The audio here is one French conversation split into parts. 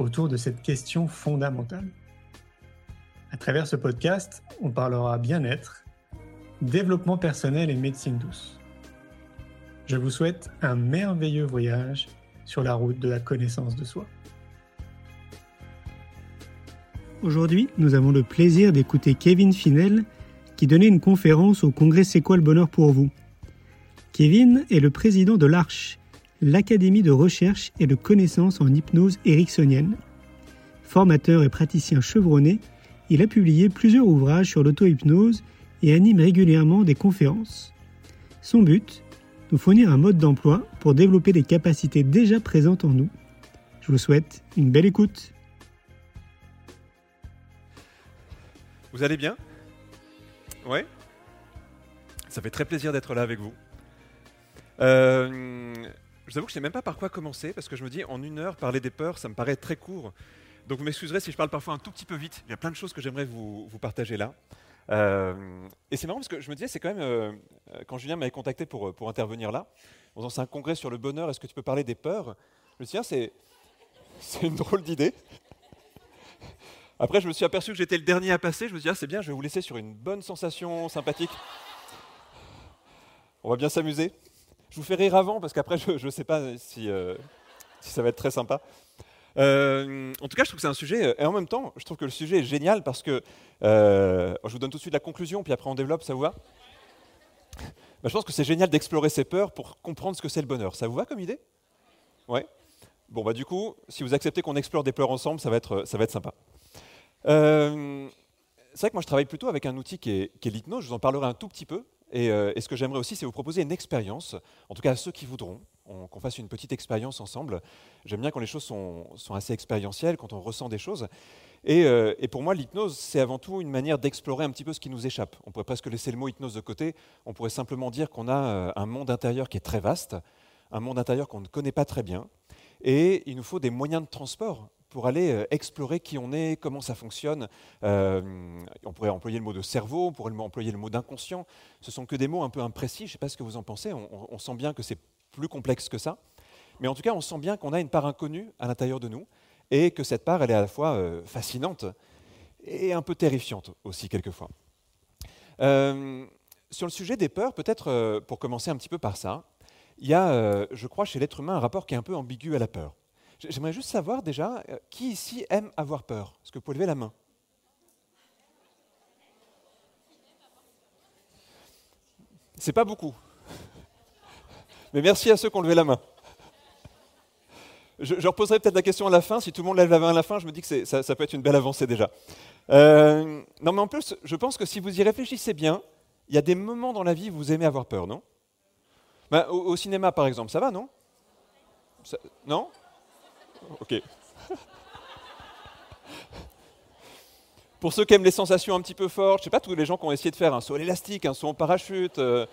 autour de cette question fondamentale. À travers ce podcast, on parlera bien-être, développement personnel et médecine douce. Je vous souhaite un merveilleux voyage sur la route de la connaissance de soi. Aujourd'hui, nous avons le plaisir d'écouter Kevin Finel qui donnait une conférence au congrès C'est quoi le bonheur pour vous? Kevin est le président de l'Arche, l'Académie de recherche et de connaissances en hypnose ericksonienne. Formateur et praticien chevronné, il a publié plusieurs ouvrages sur l'auto-hypnose et anime régulièrement des conférences. Son but Nous fournir un mode d'emploi pour développer des capacités déjà présentes en nous. Je vous souhaite une belle écoute. Vous allez bien? Ouais? Ça fait très plaisir d'être là avec vous. Euh, je vous avoue que je ne sais même pas par quoi commencer, parce que je me dis, en une heure, parler des peurs, ça me paraît très court. Donc vous m'excuserez si je parle parfois un tout petit peu vite. Il y a plein de choses que j'aimerais vous, partager là. Euh, et c'est marrant parce que je me disais, c'est quand même, euh, quand Julien m'avait contacté pour, pour intervenir là, on c'est un congrès sur le bonheur, est-ce que tu peux parler des peurs? Je me suis dit, c'est, c'est une drôle d'idée. Après, je me suis aperçu que j'étais le dernier à passer. Je me suis dit, ah, c'est bien, je vais vous laisser sur une bonne sensation sympathique. On va bien s'amuser. Je vous fais rire avant parce qu'après, je ne sais pas si, euh, si, ça va être très sympa. Euh, en tout cas, je trouve que c'est un sujet, euh, et en même temps, je trouve que le sujet est génial parce que, je vous donne tout de suite la conclusion, puis après on développe, ça vous va? Bah, Je pense que c'est génial d'explorer ses peurs pour comprendre ce que c'est le bonheur. Ça vous va comme idée? Ouais Bon, bah du coup, si vous acceptez qu'on explore des peurs ensemble, ça va être, ça va être sympa. c'est vrai que moi je travaille plutôt avec un outil qui est, qui est l'hypnose, je vous en parlerai un tout petit peu, euh, et, ce que j'aimerais aussi, c'est vous proposer une expérience, en tout cas à ceux qui voudront, qu'on fasse une petite expérience ensemble. J'aime bien quand les choses sont, assez expérientielles, quand on ressent des choses. Euh, et, pour moi, l'hypnose, c'est avant tout une manière d'explorer un petit peu ce qui nous échappe. On pourrait presque laisser le mot hypnose de côté. On pourrait simplement dire qu'on a euh, un monde intérieur qui est très vaste, un monde intérieur qu'on ne connaît pas très bien. Et il nous faut des moyens de transport pour aller euh, explorer qui on est, comment ça fonctionne. Euh, on pourrait employer le mot de cerveau, on pourrait employer le mot d'inconscient. Ce sont que des mots un peu imprécis. Je ne sais pas ce que vous en pensez. On, sent bien que c'est plus complexe que ça. Mais en tout cas, on sent bien qu'on a une part inconnue à l'intérieur de nous et que cette part, elle est à la fois euh, fascinante et un peu terrifiante aussi quelquefois. sur le sujet des peurs, peut-être pour commencer un petit peu par ça, il y a, je crois, chez l'être humain un rapport qui est un peu ambigu à la peur. J'aimerais juste savoir déjà, euh, qui ici aime avoir peur? Est-ce que vous pouvez lever la main? C'est pas beaucoup. Mais merci à ceux qui ont levé la main. Je, reposerai peut-être la question à la fin. Si tout le monde lève la main à la fin, je me dis que ça, peut être une belle avancée déjà. Euh, non, mais en plus, je pense que si vous y réfléchissez bien, il y a des moments dans la vie où vous aimez avoir peur, non? Ben, au, cinéma, par exemple, ça va, non? Non? Ok. Pour ceux qui aiment les sensations un petit peu fortes, je sais pas, tous les gens qui ont essayé de faire un saut à un saut en parachute. Euh.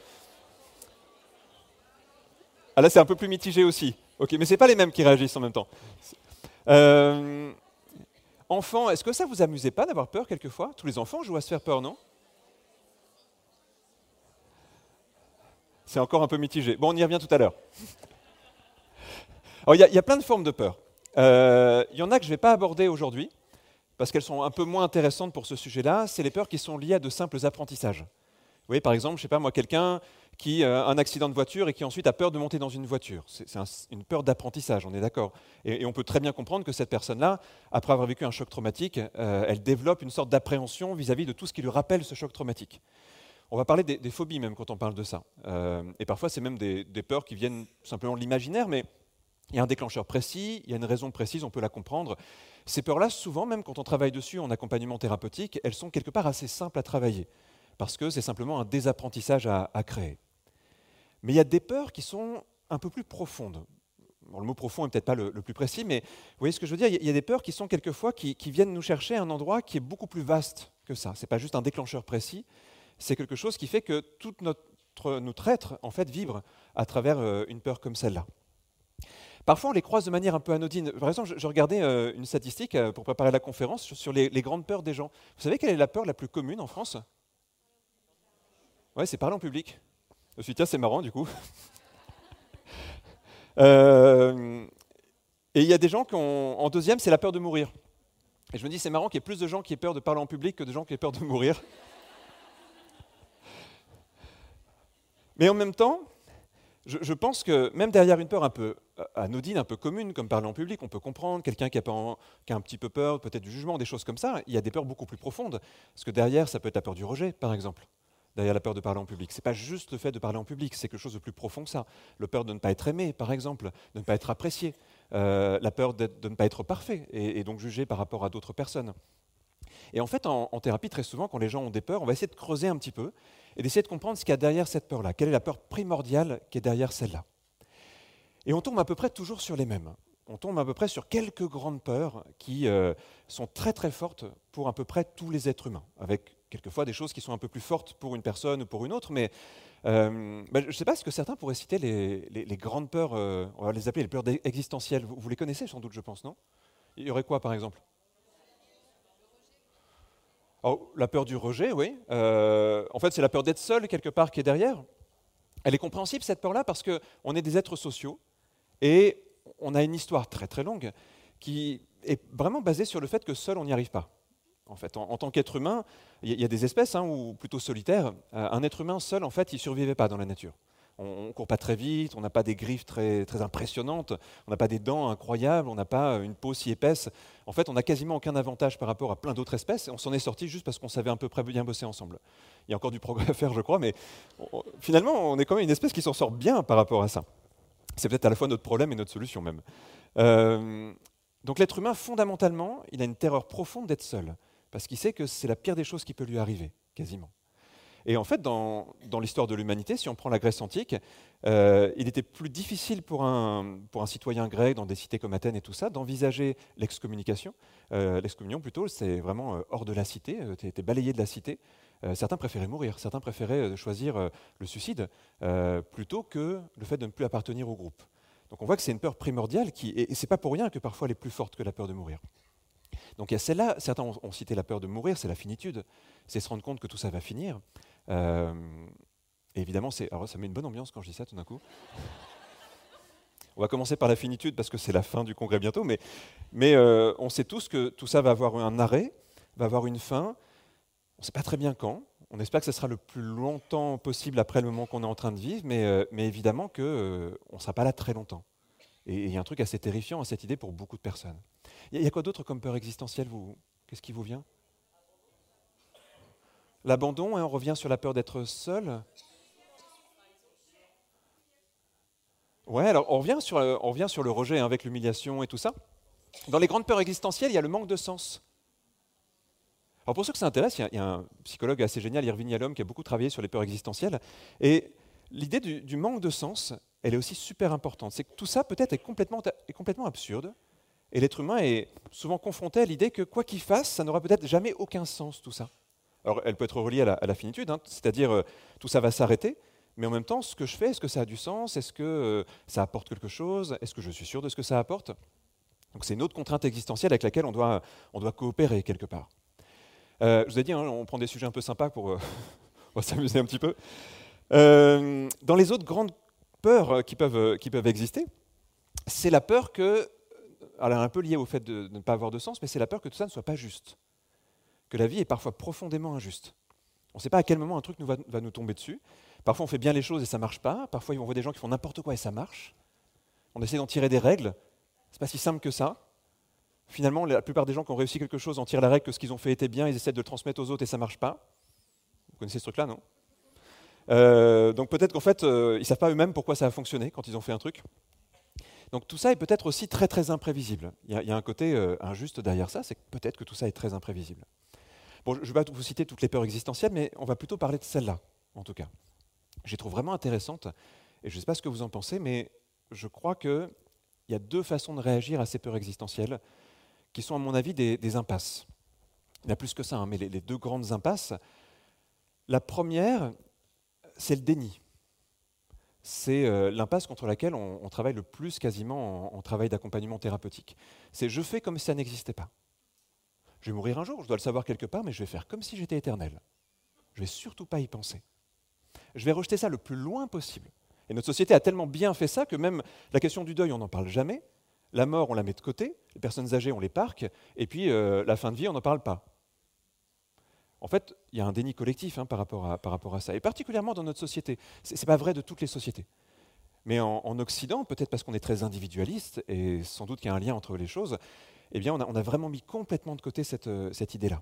Ah là, c'est un peu plus mitigé aussi. Ok, mais c'est pas les mêmes qui réagissent en même temps. Euh... Enfants, est-ce que ça vous amusait pas d'avoir peur quelquefois? Tous les enfants jouent à se faire peur, non? C'est encore un peu mitigé. Bon, on y revient tout à l'heure. Il y, y, a plein de formes de peur. Euh, il y en a que je ne vais pas aborder aujourd'hui, parce qu'elles sont un peu moins intéressantes pour ce sujet-là. C'est les peurs qui sont liées à de simples apprentissages. Vous voyez, par exemple, je sais pas moi, quelqu'un qui a un accident de voiture et qui ensuite a peur de monter dans une voiture. C'est une peur d'apprentissage, on est d'accord. Et, on peut très bien comprendre que cette personne-là, après avoir vécu un choc traumatique, euh, elle développe une sorte d'appréhension vis-à-vis de tout ce qui lui rappelle ce choc traumatique. On va parler des, phobies même quand on parle de ça. Euh, et parfois, c'est même des, des, peurs qui viennent simplement de l'imaginaire, mais il y a un déclencheur précis, il y a une raison précise, on peut la comprendre. Ces peurs-là, souvent, même quand on travaille dessus en accompagnement thérapeutique, elles sont quelque part assez simples à travailler, parce que c'est simplement un désapprentissage à, créer. Mais il y a des peurs qui sont un peu plus profondes. le mot profond n'est peut-être pas le, plus précis, mais vous voyez ce que je veux dire il y, a des peurs qui sont quelquefois qui, viennent nous chercher à un endroit qui est beaucoup plus vaste que ça. Ce n'est pas juste un déclencheur précis, c'est quelque chose qui fait que tout notre, notre être en fait vibre à travers euh, une peur comme celle-là. Parfois, on les croise de manière un peu anodine. Par exemple, je, regardais euh, une statistique euh, pour préparer la conférence sur les, grandes peurs des gens. Vous savez quelle est la peur la plus commune en France? Ouais, c'est parler en public. Je me suis dit, tiens, c'est marrant du coup. et il y a des gens qui ont, en deuxième, c'est la peur de mourir. Et je me dis, c'est marrant qu'il y ait plus de gens qui aient peur de parler en public que de gens qui aient peur de mourir. Mais en même temps, je, pense que même derrière une peur un peu euh, anodine, un peu commune, comme parler en public, on peut comprendre quelqu'un qui, a un petit peu peur, peut-être du jugement, des choses comme ça. Il y a des peurs beaucoup plus profondes. Parce que derrière, ça peut être la peur du rejet, par exemple. Derrière la peur de parler en public. Ce n'est pas juste le fait de parler en public, c'est quelque chose de plus profond que ça. Le peur de ne pas être aimé, par exemple, de ne pas être apprécié. Euh, la peur de ne pas être parfait et, donc jugé par rapport à d'autres personnes. Et en fait, en, thérapie, très souvent, quand les gens ont des peurs, on va essayer de creuser un petit peu et d'essayer de comprendre ce qu'il y a derrière cette peur-là. Quelle est la peur primordiale qui est derrière celle-là Et on tombe à peu près toujours sur les mêmes. On tombe à peu près sur quelques grandes peurs qui euh, sont très très fortes pour à peu près tous les êtres humains, avec quelquefois des choses qui sont un peu plus fortes pour une personne ou pour une autre, mais euh, bah, je ne sais pas, est-ce que certains pourraient citer les, grandes peurs, euh, on va les appeler les peurs existentielles. Vous, vous les connaissez sans doute, je pense, non? Il y aurait quoi par exemple? La peur du rejet, oui. Euh, en fait, c'est la peur d'être seul quelque part qui est derrière. Elle est compréhensible, cette peur-là, parce qu'on est des êtres sociaux et on a une histoire très très longue qui est vraiment basée sur le fait que seul on n'y arrive pas. En fait, en, tant qu'être humain, il y, a des espèces, hein, ou plutôt solitaires. Euh, un être humain seul, en fait, il ne survivait pas dans la nature on ne court pas très vite, on n'a pas des griffes très, très impressionnantes, on n'a pas des dents incroyables, on n'a pas une peau si épaisse. En fait, on n'a quasiment aucun avantage par rapport à plein d'autres espèces. On s'en est sorti juste parce qu'on savait à peu près bien bosser ensemble. Il y a encore du progrès à faire, je crois, mais finalement, on est quand même une espèce qui s'en sort bien par rapport à ça. C'est peut-être à la fois notre problème et notre solution même. Euh, donc l'être humain, fondamentalement, il a une terreur profonde d'être seul, parce qu'il sait que c'est la pire des choses qui peut lui arriver, quasiment. Et en fait, dans, l'histoire de l'humanité, si on prend la Grèce antique, euh, il était plus difficile pour un, citoyen grec dans des cités comme Athènes et tout ça d'envisager l'excommunication. Euh, l'excommunion plutôt, c'est vraiment euh, hors de la cité, tu étais balayé de la cité. certains préféraient mourir, certains préféraient choisir le suicide plutôt que le fait de ne plus appartenir au groupe. Donc on voit que c'est une peur primordiale qui, et c'est pas pour rien que parfois elle est plus forte que la peur de mourir. Donc il y a celle-là, certains ont, cité la peur de mourir, c'est la finitude, c'est se rendre compte que tout ça va finir. Euh, évidemment, ça met une bonne ambiance quand je dis ça tout d'un coup. On va commencer par la finitude parce que c'est la fin du congrès bientôt, mais, mais euh, on sait tous que tout ça va avoir un arrêt, va avoir une fin. On ne sait pas très bien quand. On espère que ce sera le plus longtemps possible après le moment qu'on est en train de vivre, mais, euh, mais évidemment qu'on ne sera pas là très longtemps. Et il y a un truc assez terrifiant à cette idée pour beaucoup de personnes. Il y, a quoi d'autre comme peur existentielle Qu'est-ce qui vous vient? L'abandon, hein, on revient sur la peur d'être seul. Ouais, alors on revient sur, on revient sur le rejet hein, avec l'humiliation et tout ça. Dans les grandes peurs existentielles, il y a le manque de sens. Alors pour ceux que ça intéresse, il y, a, un psychologue assez génial, Irving Yalom, qui a beaucoup travaillé sur les peurs existentielles. Et l'idée du, manque de sens, elle est aussi super importante. C'est que tout ça peut-être est complètement, est complètement absurde. Et l'être humain est souvent confronté à l'idée que quoi qu'il fasse, ça n'aura peut-être jamais aucun sens, tout ça. Alors, elle peut être reliée à la, finitude, hein, c'est-à-dire euh, tout ça va s'arrêter, mais en même temps, ce que je fais, est-ce que ça a du sens? Est-ce que euh, ça apporte quelque chose? Est-ce que je suis sûr de ce que ça apporte? Donc, c'est une autre contrainte existentielle avec laquelle on doit, coopérer quelque part. Euh, je vous ai dit, hein, on prend des sujets un peu sympas pour s'amuser un petit peu. dans les autres grandes peurs qui peuvent exister, c'est la peur que, alors un peu liée au fait de ne pas avoir de sens, mais c'est la peur que tout ça ne soit pas juste que la vie est parfois profondément injuste. On ne sait pas à quel moment un truc nous va, nous tomber dessus. Parfois on fait bien les choses et ça ne marche pas. Parfois on voit des gens qui font n'importe quoi et ça marche. On essaie d'en tirer des règles. Ce n'est pas si simple que ça. Finalement, la plupart des gens qui ont réussi quelque chose en tirent la règle que ce qu'ils ont fait était bien, ils essaient de le transmettre aux autres et ça ne marche pas. Vous connaissez ce truc-là, non? Euh, Donc peut-être qu'en fait, euh, ils ne savent pas eux-mêmes pourquoi ça a fonctionné quand ils ont fait un truc. Donc tout ça est peut-être aussi très très imprévisible. Il y a, un côté euh, injuste derrière ça, c'est peut-être que tout ça est très imprévisible je ne vais pas vous citer toutes les peurs existentielles, mais on va plutôt parler de celle-là, en tout cas. Je les trouve vraiment intéressante, et je ne sais pas ce que vous en pensez, mais je crois que il y a deux façons de réagir à ces peurs existentielles qui sont, à mon avis, des, impasses. Il y a plus que ça, hein, mais les, deux grandes impasses. La première, c'est le déni. C'est euh, l'impasse contre laquelle on, travaille le plus quasiment en, travail d'accompagnement thérapeutique. C'est je fais comme si ça n'existait pas. Je vais mourir un jour, je dois le savoir quelque part, mais je vais faire comme si j'étais éternel. Je ne vais surtout pas y penser. Je vais rejeter ça le plus loin possible. Et notre société a tellement bien fait ça que même la question du deuil, on n'en parle jamais. La mort, on la met de côté. Les personnes âgées, on les parque. Et puis, euh, la fin de vie, on n'en parle pas. En fait, il y a un déni collectif hein, par, rapport à, par, rapport à, ça, et particulièrement dans notre société. Ce n'est pas vrai de toutes les sociétés. Mais en, Occident, peut-être parce qu'on est très individualiste, et sans doute qu'il y a un lien entre les choses, eh bien, on a, vraiment mis complètement de côté cette, euh, idée-là.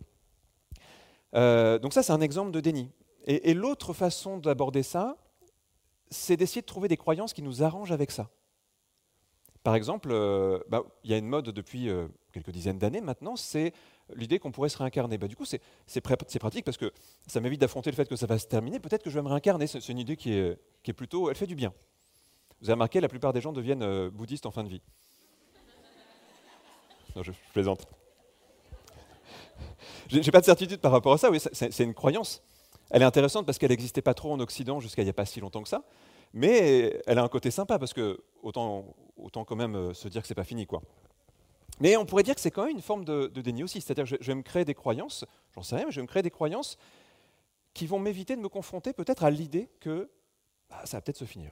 Euh, donc ça, c'est un exemple de déni. et l'autre façon d'aborder ça, c'est d'essayer de trouver des croyances qui nous arrangent avec ça. Par exemple, euh, bah, il y a une mode depuis quelques dizaines d'années maintenant, c'est l'idée qu'on pourrait se réincarner. Bah, du coup, c'est pratique parce que ça m'évite d'affronter le fait que ça va se terminer. Peut-être que je vais me réincarner. C'est une idée qui est, plutôt. Elle fait du bien. Vous avez remarqué, la plupart des gens deviennent bouddhistes en fin de vie. Non, je, je plaisante. Pas de certitude par rapport à ça. Oui, c'est une croyance. Elle est intéressante parce qu'elle n'existait pas trop en Occident jusqu'à il n'y a pas si longtemps que ça, mais elle a un côté sympa parce que autant, autant quand même euh, se dire que c'est pas fini. quoi. Mais on pourrait dire que c'est quand même une forme de, déni aussi, c'est-à-dire que je, vais me créer des croyances, j'en sais rien, mais je vais me créer des croyances qui vont m'éviter de me confronter peut-être à l'idée que bah, ça va peut-être se finir.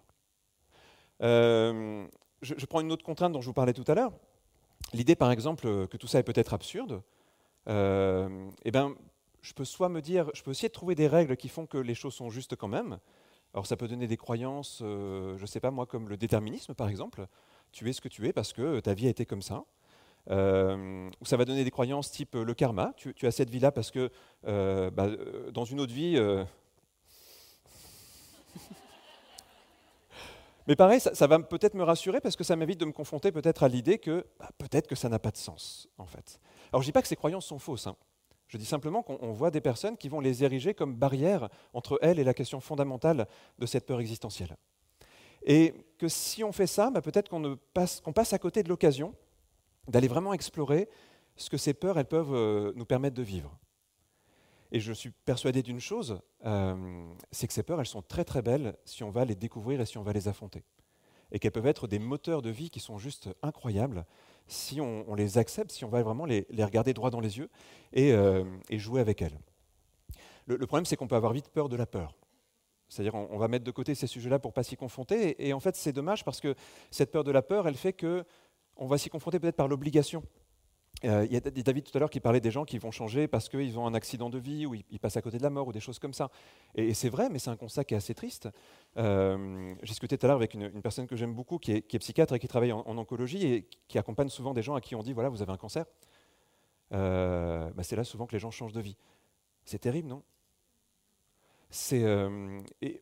Euh, je, prends une autre contrainte dont je vous parlais tout à l'heure. L'idée, par exemple, que tout ça est peut-être absurde. Euh, eh ben, je peux soit me dire, je peux essayer de trouver des règles qui font que les choses sont justes quand même. Alors ça peut donner des croyances, euh, je ne sais pas moi, comme le déterminisme par exemple. Tu es ce que tu es parce que ta vie a été comme ça. Euh, ou ça va donner des croyances type le karma. Tu, as cette vie-là parce que euh, bah, dans une autre vie. Mais pareil, ça, va peut-être me rassurer parce que ça m'évite de me confronter peut-être à l'idée que bah, peut-être que ça n'a pas de sens en fait. Alors je dis pas que ces croyances sont fausses. Hein. Je dis simplement qu'on voit des personnes qui vont les ériger comme barrière entre elles et la question fondamentale de cette peur existentielle. Et que si on fait ça, bah, peut-être qu'on passe, passe, à côté de l'occasion d'aller vraiment explorer ce que ces peurs elles peuvent euh, nous permettre de vivre. Et je suis persuadé d'une chose, euh, c'est que ces peurs, elles sont très très belles si on va les découvrir et si on va les affronter. Et qu'elles peuvent être des moteurs de vie qui sont juste incroyables si on, les accepte, si on va vraiment les, regarder droit dans les yeux et, euh, jouer avec elles. Le, problème, c'est qu'on peut avoir vite peur de la peur. C'est-à-dire, on, va mettre de côté ces sujets-là pour pas s'y confronter. Et, en fait, c'est dommage parce que cette peur de la peur, elle fait qu'on va s'y confronter peut-être par l'obligation. Euh, il y a David tout à l'heure qui parlait des gens qui vont changer parce qu'ils ont un accident de vie ou ils, passent à côté de la mort ou des choses comme ça. Et, c'est vrai, mais c'est un constat qui est assez triste. Euh, J'ai discuté tout à l'heure avec une, personne que j'aime beaucoup qui est, psychiatre et qui travaille en, oncologie et qui accompagne souvent des gens à qui on dit voilà, vous avez un cancer. Euh, bah, c'est là souvent que les gens changent de vie. C'est terrible, non? Euh,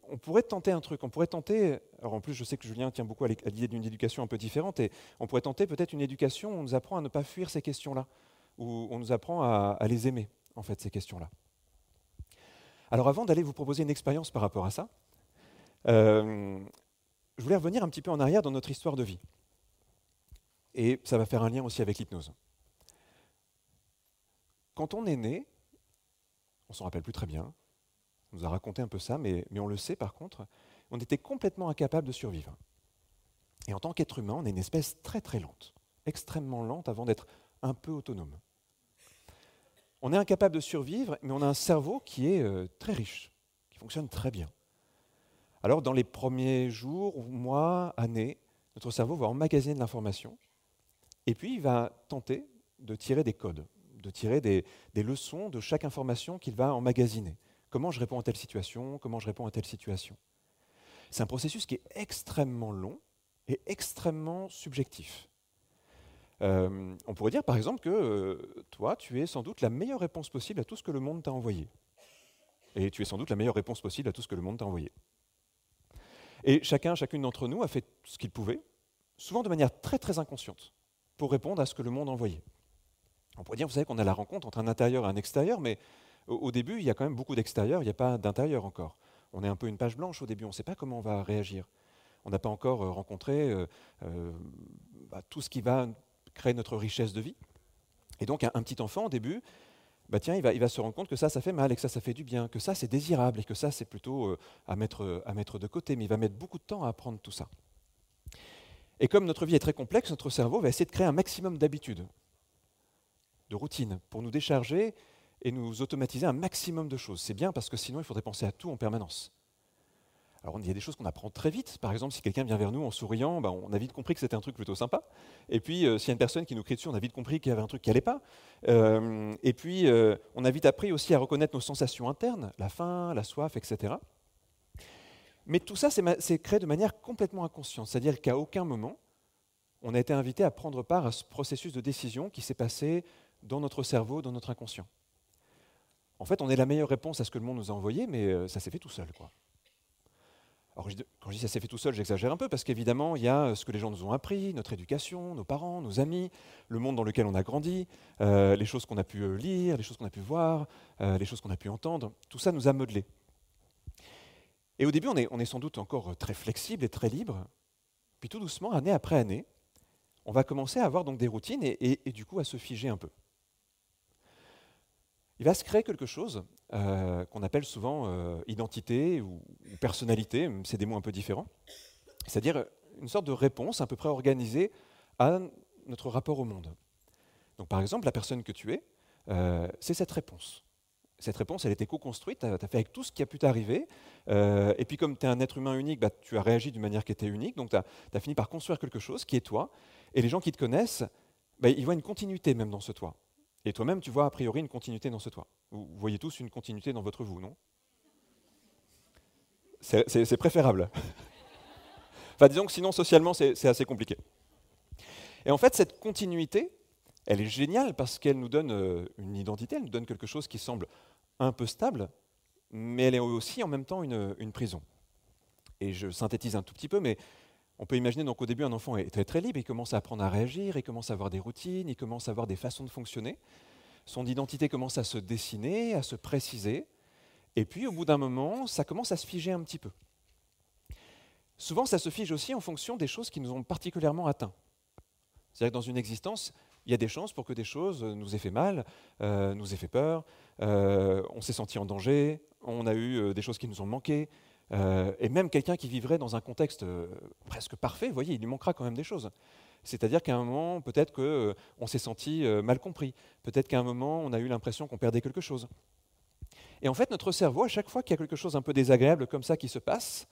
on pourrait tenter un truc, on pourrait tenter, alors en plus je sais que Julien tient beaucoup à l'idée d'une éducation un peu différente, et on pourrait tenter peut-être une éducation où on nous apprend à ne pas fuir ces questions-là, où on nous apprend à, les aimer, en fait, ces questions-là. Alors avant d'aller vous proposer une expérience par rapport à ça, euh, je voulais revenir un petit peu en arrière dans notre histoire de vie. Et ça va faire un lien aussi avec l'hypnose. Quand on est né, on s'en rappelle plus très bien, on nous a raconté un peu ça, mais, on le sait par contre, on était complètement incapable de survivre. Et en tant qu'être humain, on est une espèce très très lente, extrêmement lente avant d'être un peu autonome. On est incapable de survivre, mais on a un cerveau qui est euh, très riche, qui fonctionne très bien. Alors dans les premiers jours, mois, années, notre cerveau va emmagasiner de l'information, et puis il va tenter de tirer des codes, de tirer des leçons de chaque information qu'il va emmagasiner. Comment je réponds à telle situation? Comment je réponds à telle situation? C'est un processus qui est extrêmement long et extrêmement subjectif. Euh, on pourrait dire par exemple que euh, toi, tu es sans doute la meilleure réponse possible à tout ce que le monde t'a envoyé. Et tu es sans doute la meilleure réponse possible à tout ce que le monde t'a envoyé. Et chacun, chacune d'entre nous a fait ce qu'il pouvait, souvent de manière très très inconsciente, pour répondre à ce que le monde envoyait. On pourrait dire, vous savez qu'on a la rencontre entre un intérieur et un extérieur, mais au, début, il y a quand même beaucoup d'extérieur, il n'y a pas d'intérieur encore. On est un peu une page blanche au début, on ne sait pas comment on va réagir. on n'a pas encore rencontré bah, tout ce qui va créer notre richesse de vie. Et donc un, petit enfant au début, bah tiens, il va, se rendre compte que ça, ça fait mal et que ça, ça fait du bien, que ça, c'est désirable et que ça, c'est plutôt à mettre de côté. Mais il va mettre beaucoup de temps à apprendre tout ça. Et comme notre vie est très complexe, notre cerveau va essayer de créer un maximum d'habitudes, de routines, pour nous décharger et nous automatiser un maximum de choses. C'est bien parce que sinon, il faudrait penser à tout en permanence. Alors, il y a des choses qu'on apprend très vite. Par exemple, si quelqu'un vient vers nous en souriant, ben, on a vite compris que c'était un truc plutôt sympa. Et puis, euh, s'il y a une personne qui nous crie dessus, on a vite compris qu'il y avait un truc qui n'allait pas. Euh, et puis, euh, on a vite appris aussi à reconnaître nos sensations internes, la faim, la soif, etc. Mais tout ça, c'est créé de manière complètement inconsciente. C'est-à-dire qu'à aucun moment, on a été invité à prendre part à ce processus de décision qui s'est passé dans notre cerveau, dans notre inconscient. En fait, on est la meilleure réponse à ce que le monde nous a envoyé, mais ça s'est fait tout seul. Quand je dis ça s'est fait tout seul, j'exagère un peu, parce qu'évidemment, il y a ce que les gens nous ont appris, notre éducation, nos parents, nos amis, le monde dans lequel on a grandi, euh, les choses qu'on a pu euh, lire, les choses qu'on a pu voir, euh, les choses qu'on a pu entendre. Tout ça nous a modelés. Et au début, on est, on est, sans doute encore très flexible et très libre. Puis tout doucement, année après année, on va commencer à avoir donc des routines et du coup à se figer un peu il va se créer quelque chose euh, qu'on appelle souvent euh, identité ou, personnalité, c'est des mots un peu différents, c'est-à-dire une sorte de réponse à peu près organisée à notre rapport au monde. Donc par exemple, la personne que tu es, euh, c'est cette réponse. Cette réponse, elle était co-construite, tu as, fait avec tout ce qui a pu t'arriver, et puis comme tu es un être humain unique, bah, tu as réagi d'une manière qui était unique, donc tu as, fini par construire quelque chose qui est toi, et les gens qui te connaissent, bah, ils voient une continuité même dans ce toi. Et toi-même, tu vois a priori une continuité dans ce toi. Vous voyez tous une continuité dans votre vous, non? C'est préférable. enfin, disons que sinon, socialement, c'est assez compliqué. Et en fait, cette continuité, elle est géniale parce qu'elle nous donne euh, une identité, elle nous donne quelque chose qui semble un peu stable, mais elle est aussi en même temps une, une prison. Et je synthétise un tout petit peu, mais on peut imaginer donc au début un enfant est très très libre, il commence à apprendre à réagir, il commence à avoir des routines, il commence à avoir des façons de fonctionner. Son identité commence à se dessiner, à se préciser, et puis au bout d'un moment, ça commence à se figer un petit peu. Souvent, ça se fige aussi en fonction des choses qui nous ont particulièrement atteints. C'est-à-dire que dans une existence, il y a des chances pour que des choses nous aient fait mal, euh, nous aient fait peur, euh, on s'est senti en danger, on a eu euh, des choses qui nous ont manqué, euh, et même quelqu'un qui vivrait dans un contexte euh, presque parfait, vous voyez, il lui manquera quand même des choses. C'est-à-dire qu'à un moment, peut-être qu'on euh, s'est senti mal compris. Peut-être qu'à un moment, on a eu l'impression qu'on perdait quelque chose. Et en fait, notre cerveau, à chaque fois qu'il y a quelque chose un peu désagréable comme ça qui se passe,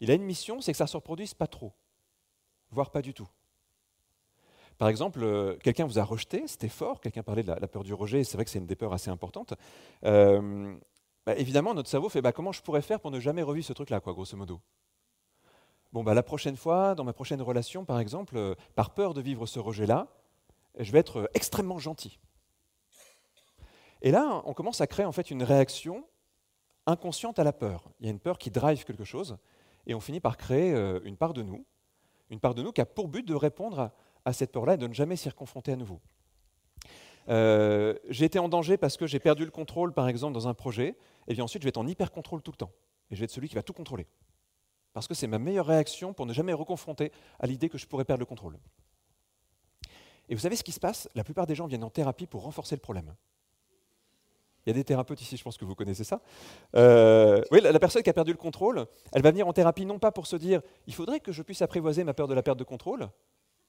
il a une mission, c'est que ça ne se reproduise pas trop, voire pas du tout. Par exemple, quelqu'un vous a rejeté, c'était fort, quelqu'un parlait de la, peur du rejet, c'est vrai que c'est une des peurs assez importantes. Bah, évidemment, notre cerveau fait bah, comment je pourrais faire pour ne jamais revivre ce truc-là, quoi, grosso modo? Bon, bah, la prochaine fois, dans ma prochaine relation, par exemple, euh, par peur de vivre ce rejet-là, je vais être euh, extrêmement gentil. Et là, on commence à créer en fait une réaction inconsciente à la peur. Il y a une peur qui drive quelque chose, et on finit par créer euh, une part de nous, une part de nous qui a pour but de répondre à cette peur-là et de ne jamais s'y reconfronter à nouveau. Euh, j'ai été en danger parce que j'ai perdu le contrôle, par exemple, dans un projet, et bien ensuite, je vais être en hyper-contrôle tout le temps. Et je vais être celui qui va tout contrôler. Parce que c'est ma meilleure réaction pour ne jamais reconfronter à l'idée que je pourrais perdre le contrôle. Et vous savez ce qui se passe? La plupart des gens viennent en thérapie pour renforcer le problème. Il y a des thérapeutes ici, je pense que vous connaissez ça. Euh, oui, la, personne qui a perdu le contrôle, elle va venir en thérapie non pas pour se dire il faudrait que je puisse apprivoiser ma peur de la perte de contrôle,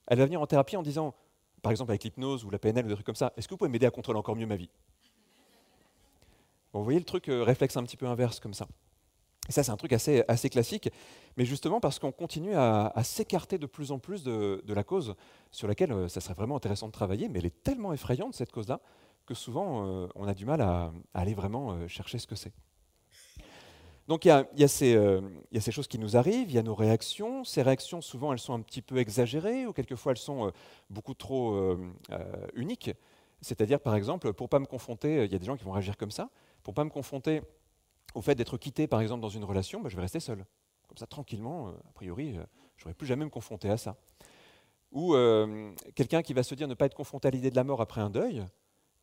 elle va venir en thérapie en disant par exemple avec l'hypnose ou la PNL ou des trucs comme ça, est-ce que vous pouvez m'aider à contrôler encore mieux ma vie? Vous voyez le truc euh, réflexe un petit peu inverse comme ça. Et ça, c'est un truc assez, assez classique, mais justement parce qu'on continue à, s'écarter de plus en plus de, la cause sur laquelle euh, ça serait vraiment intéressant de travailler, mais elle est tellement effrayante, cette cause-là, que souvent euh, on a du mal à aller vraiment chercher ce que c'est. Donc il y, a, ces, choses qui nous arrivent, il y a nos réactions. Ces réactions, souvent, elles sont un petit peu exagérées ou quelquefois elles sont euh, beaucoup trop euh, euh, uniques. C'est-à-dire, par exemple, pour ne pas me confronter, il y a des gens qui vont réagir comme ça, pour ne pas me confronter au fait d'être quitté, par exemple, dans une relation, bah, je vais rester seul. Comme ça, tranquillement, a priori, je n'aurais plus jamais me confronter à ça. Ou quelqu'un qui va se dire ne pas être confronté à l'idée de la mort après un deuil,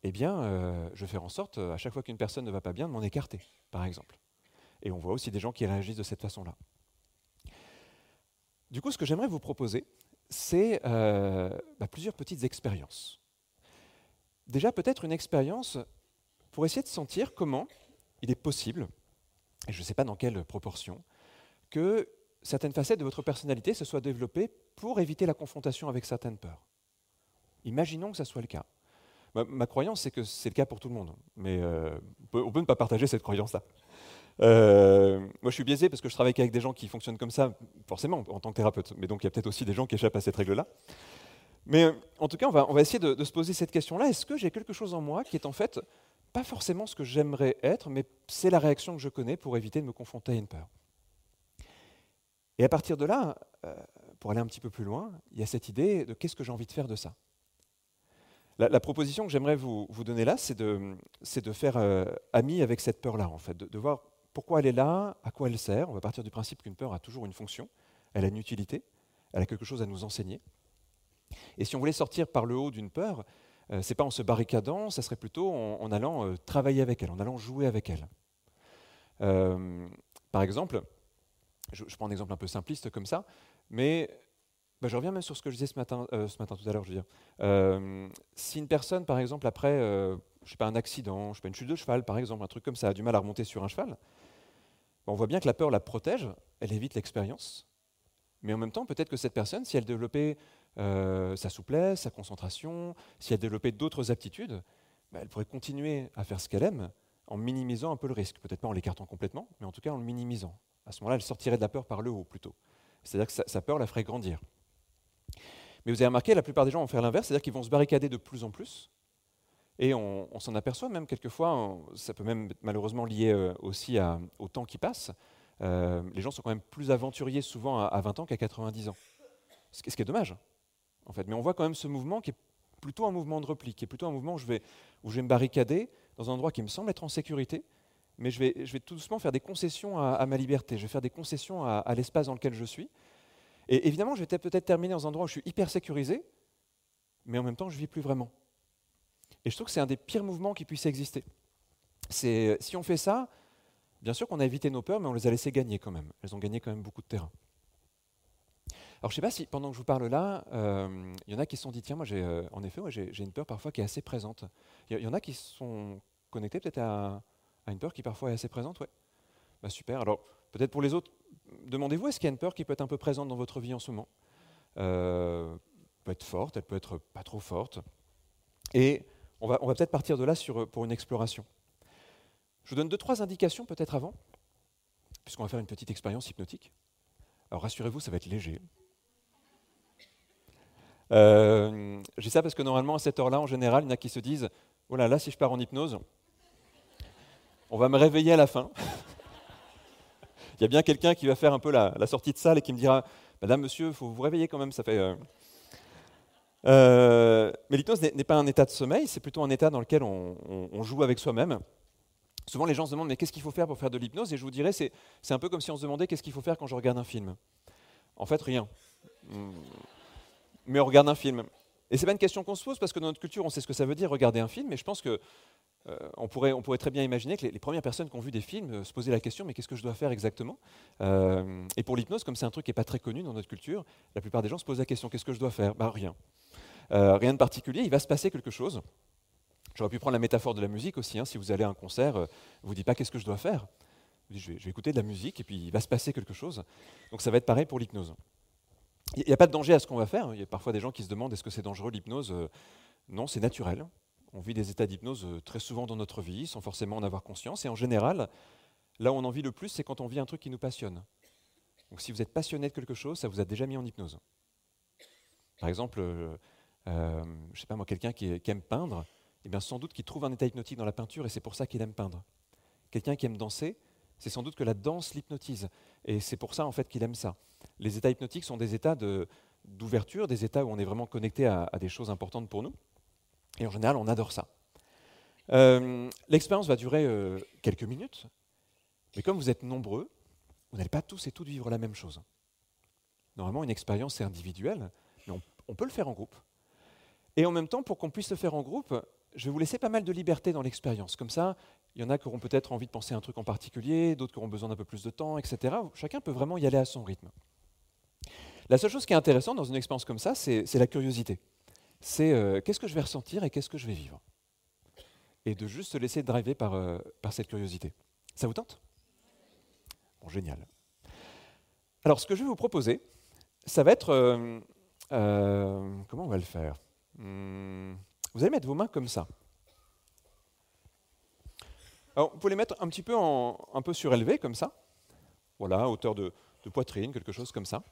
eh bien, je vais faire en sorte, à chaque fois qu'une personne ne va pas bien, de m'en écarter, par exemple. Et on voit aussi des gens qui réagissent de cette façon-là. Du coup, ce que j'aimerais vous proposer, c'est euh, bah, plusieurs petites expériences. Déjà, peut-être une expérience pour essayer de sentir comment il est possible, et je ne sais pas dans quelle proportion, que certaines facettes de votre personnalité se soient développées pour éviter la confrontation avec certaines peurs. Imaginons que ça soit le cas. Ma, croyance, c'est que c'est le cas pour tout le monde, mais euh, on, peut, ne pas partager cette croyance-là. Euh, moi, je suis biaisé parce que je travaille avec des gens qui fonctionnent comme ça, forcément, en tant que thérapeute. Mais donc, il y a peut-être aussi des gens qui échappent à cette règle-là. Mais en tout cas, on va, essayer de, se poser cette question-là. Est-ce que j'ai quelque chose en moi qui est en fait pas forcément ce que j'aimerais être, mais c'est la réaction que je connais pour éviter de me confronter à une peur? Et à partir de là, euh, pour aller un petit peu plus loin, il y a cette idée de qu'est-ce que j'ai envie de faire de ça? La, proposition que j'aimerais vous, donner là, c'est de, faire euh, ami avec cette peur-là, en fait, de, voir pourquoi elle est là, à quoi elle sert? On va partir du principe qu'une peur a toujours une fonction, elle a une utilité, elle a quelque chose à nous enseigner. Et si on voulait sortir par le haut d'une peur, euh, c'est pas en se barricadant, ça serait plutôt en, allant euh, travailler avec elle, en allant jouer avec elle. Euh, par exemple, je, prends un exemple un peu simpliste comme ça, mais bah, je reviens même sur ce que je disais ce matin, matin tout à l'heure. Je si une personne, par exemple, après, je sais pas, un accident, je sais pas, une chute de cheval, par exemple, un truc comme ça, a du mal à remonter sur un cheval, on voit bien que la peur la protège, elle évite l'expérience, mais en même temps, peut-être que cette personne, si elle développait euh, sa souplesse, sa concentration, si elle développait d'autres aptitudes, bah, elle pourrait continuer à faire ce qu'elle aime en minimisant un peu le risque. Peut-être pas en l'écartant complètement, mais en tout cas en le minimisant. À ce moment-là, elle sortirait de la peur par le haut plutôt. C'est-à-dire que sa, peur la ferait grandir. Mais vous avez remarqué, la plupart des gens vont faire l'inverse, c'est-à-dire qu'ils vont se barricader de plus en plus. Et on, s'en aperçoit même quelquefois, ça peut même malheureusement lié euh, aussi au temps qui passe. Euh, les gens sont quand même plus aventuriers souvent à, 20 ans qu'à 90 ans. Ce qui, est dommage, en fait. Mais on voit quand même ce mouvement qui est plutôt un mouvement de repli, qui est plutôt un mouvement où je vais, où je vais me barricader dans un endroit qui me semble être en sécurité, mais je vais, je vais tout doucement faire des concessions à, ma liberté, je vais faire des concessions à, l'espace dans lequel je suis. Et évidemment, je vais peut-être terminer dans un endroit où je suis hyper sécurisé, mais en même temps, je ne vis plus vraiment. Et je trouve que c'est un des pires mouvements qui puisse exister. Si on fait ça, Bien sûr qu'on a évité nos peurs, mais on les a laissées gagner quand même. Elles ont gagné quand même beaucoup de terrain. Alors je ne sais pas si pendant que je vous parle là, euh, il y en a qui se sont dit, tiens, moi j'ai, euh, en effet, j'ai une peur parfois qui est assez présente. Il y, en a qui sont connectés peut-être à, une peur qui parfois est assez présente, ouais. Bah, super. Alors peut-être pour les autres, demandez-vous, est-ce qu'il y a une peur qui peut être un peu présente dans votre vie en ce moment? Euh, peut être forte, elle peut être pas trop forte. Et on va, peut-être partir de là sur, pour une exploration. Je vous donne deux, trois indications peut-être avant, puisqu'on va faire une petite expérience hypnotique. Alors rassurez-vous, ça va être léger. Euh, J'ai ça parce que normalement, à cette heure-là, en général, il y en a qui se disent Oh là là, si je pars en hypnose, on va me réveiller à la fin. il y a bien quelqu'un qui va faire un peu la, sortie de salle et qui me dira Madame, monsieur, il faut vous réveiller quand même, ça fait. Euh, euh, mais l'hypnose n'est pas un état de sommeil, c'est plutôt un état dans lequel on joue avec soi-même. Souvent, les gens se demandent mais qu'est-ce qu'il faut faire pour faire de l'hypnose? Et je vous dirais, c'est, un peu comme si on se demandait qu'est-ce qu'il faut faire quand je regarde un film? En fait, rien. Hmm. Mais on regarde un film. Et c'est pas une question qu'on se pose parce que dans notre culture, on sait ce que ça veut dire regarder un film. Mais je pense que euh, on, pourrait, très bien imaginer que les, premières personnes qui ont vu des films euh, se posaient la question mais qu'est-ce que je dois faire exactement euh, Et pour l'hypnose, comme c'est un truc qui n'est pas très connu dans notre culture, la plupart des gens se posent la question qu'est-ce que je dois faire? Bah rien. rien de particulier. Il va se passer quelque chose. J'aurais pu prendre la métaphore de la musique aussi. Hein. Si vous allez à un concert, vous ne dites pas qu'est-ce que je dois faire? Vous dites, je, vais, écouter de la musique et puis il va se passer quelque chose. Donc ça va être pareil pour l'hypnose. Il n'y a pas de danger à ce qu'on va faire. Il y a parfois des gens qui se demandent est-ce que c'est dangereux l'hypnose? Non, c'est naturel. On vit des états d'hypnose euh, très souvent dans notre vie sans forcément en avoir conscience. Et en général, là où on en vit le plus, c'est quand on vit un truc qui nous passionne. Donc si vous êtes passionné de quelque chose, ça vous a déjà mis en hypnose. Par exemple, je ne sais pas moi, quelqu'un qui, aime peindre, eh bien sans doute qu'il trouve un état hypnotique dans la peinture et c'est pour ça qu'il aime peindre. Quelqu'un qui aime danser, c'est sans doute que la danse l'hypnotise et c'est pour ça en fait qu'il aime ça. Les états hypnotiques sont des états d'ouverture, des états où on est vraiment connecté à, des choses importantes pour nous et en général on adore ça. Euh, l'expérience va durer euh, quelques minutes, mais comme vous êtes nombreux, vous n'allez pas tous et toutes vivre la même chose. Normalement, une expérience est individuelle, mais on peut le faire en groupe. Et en même temps, pour qu'on puisse le faire en groupe, je vais vous laisser pas mal de liberté dans l'expérience. Comme ça, il y en a qui auront peut-être envie de penser à un truc en particulier, d'autres qui auront besoin d'un peu plus de temps, etc. Chacun peut vraiment y aller à son rythme. La seule chose qui est intéressante dans une expérience comme ça, c'est la curiosité. C'est euh, qu'est-ce que je vais ressentir et qu'est-ce que je vais vivre? Et de juste se laisser driver par, euh, par cette curiosité. Ça vous tente? Bon, génial. Alors, ce que je vais vous proposer, ça va être... Euh, comment on va le faire? Hmm, Vous allez mettre vos mains comme ça. Alors, vous pouvez les mettre un petit peu, un peu surélevés, comme ça. Voilà, hauteur de, de poitrine, quelque chose comme ça.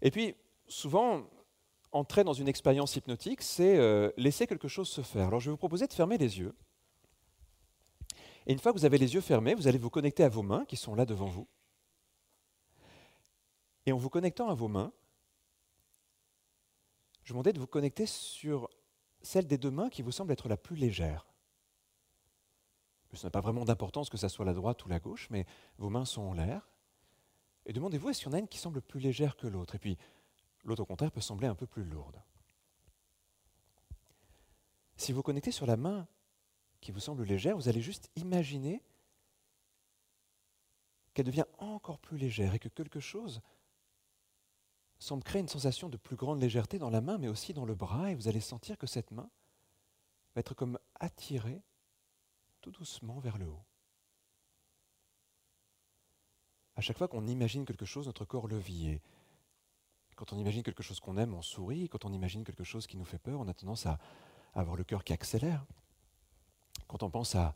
Et puis, souvent, entrer dans une expérience hypnotique, c'est euh, laisser quelque chose se faire. Alors, je vais vous proposer de fermer les yeux. Et une fois que vous avez les yeux fermés, vous allez vous connecter à vos mains qui sont là devant vous. Et en vous connectant à vos mains, je vous demandais de vous connecter sur celle des deux mains qui vous semble être la plus légère. Ce n'a pas vraiment d'importance que ça soit la droite ou la gauche, mais vos mains sont en l'air. Et demandez-vous, est-ce qu'il y en a une qui semble plus légère que l'autre? L'autre, au contraire, peut sembler un peu plus lourde. Si vous connectez sur la main qui vous semble légère, vous allez juste imaginer qu'elle devient encore plus légère et que quelque chose semble créer une sensation de plus grande légèreté dans la main, mais aussi dans le bras, et vous allez sentir que cette main va être comme attirée tout doucement vers le haut. À chaque fois qu'on imagine quelque chose, notre corps le vit. Quand on imagine quelque chose qu'on aime, on sourit. Quand on imagine quelque chose qui nous fait peur, on a tendance à avoir le cœur qui accélère. Quand on pense à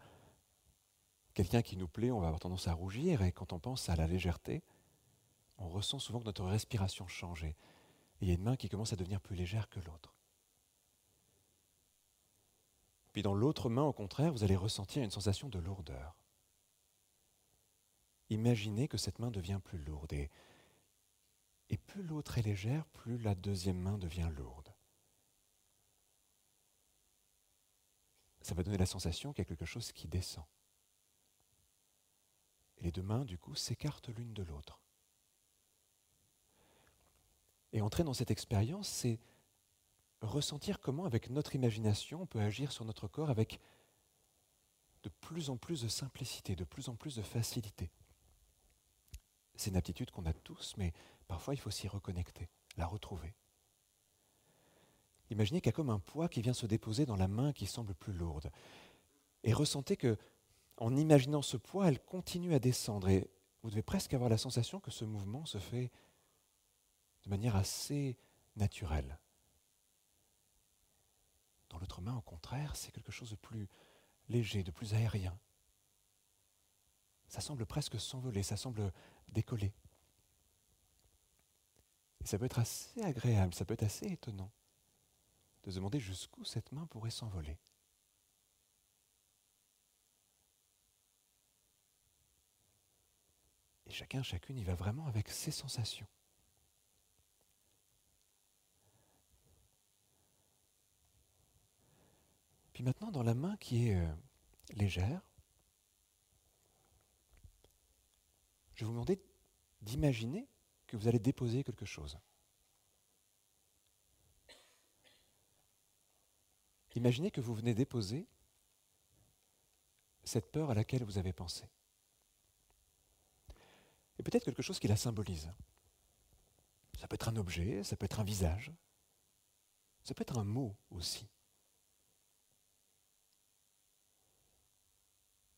quelqu'un qui nous plaît, on va avoir tendance à rougir. Et quand on pense à la légèreté, on ressent souvent que notre respiration change. Et il y a une main qui commence à devenir plus légère que l'autre. Puis dans l'autre main, au contraire, vous allez ressentir une sensation de lourdeur. Imaginez que cette main devient plus lourde. Et, et plus l'autre est légère, plus la deuxième main devient lourde. Ça va donner la sensation qu'il y a quelque chose qui descend. Les deux mains, du coup, s'écartent l'une de l'autre. Et entrer dans cette expérience, c'est ressentir comment, avec notre imagination, on peut agir sur notre corps avec de plus en plus de simplicité, de plus en plus de facilité. C'est une aptitude qu'on a tous, mais parfois il faut s'y reconnecter, la retrouver. Imaginez qu'il y a comme un poids qui vient se déposer dans la main qui semble plus lourde. Et ressentez que, en imaginant ce poids, elle continue à descendre. Et vous devez presque avoir la sensation que ce mouvement se fait de manière assez naturelle. Dans l'autre main, au contraire, c'est quelque chose de plus léger, de plus aérien. Ça semble presque s'envoler, ça semble décoller. Et ça peut être assez agréable, ça peut être assez étonnant de se demander jusqu'où cette main pourrait s'envoler. Et chacun, chacune, y va vraiment avec ses sensations. Puis maintenant, dans la main qui est euh, légère, je vais vous demander d'imaginer que vous allez déposer quelque chose. Imaginez que vous venez déposer cette peur à laquelle vous avez pensé. Et peut-être quelque chose qui la symbolise. Ça peut être un objet, ça peut être un visage, ça peut être un mot aussi.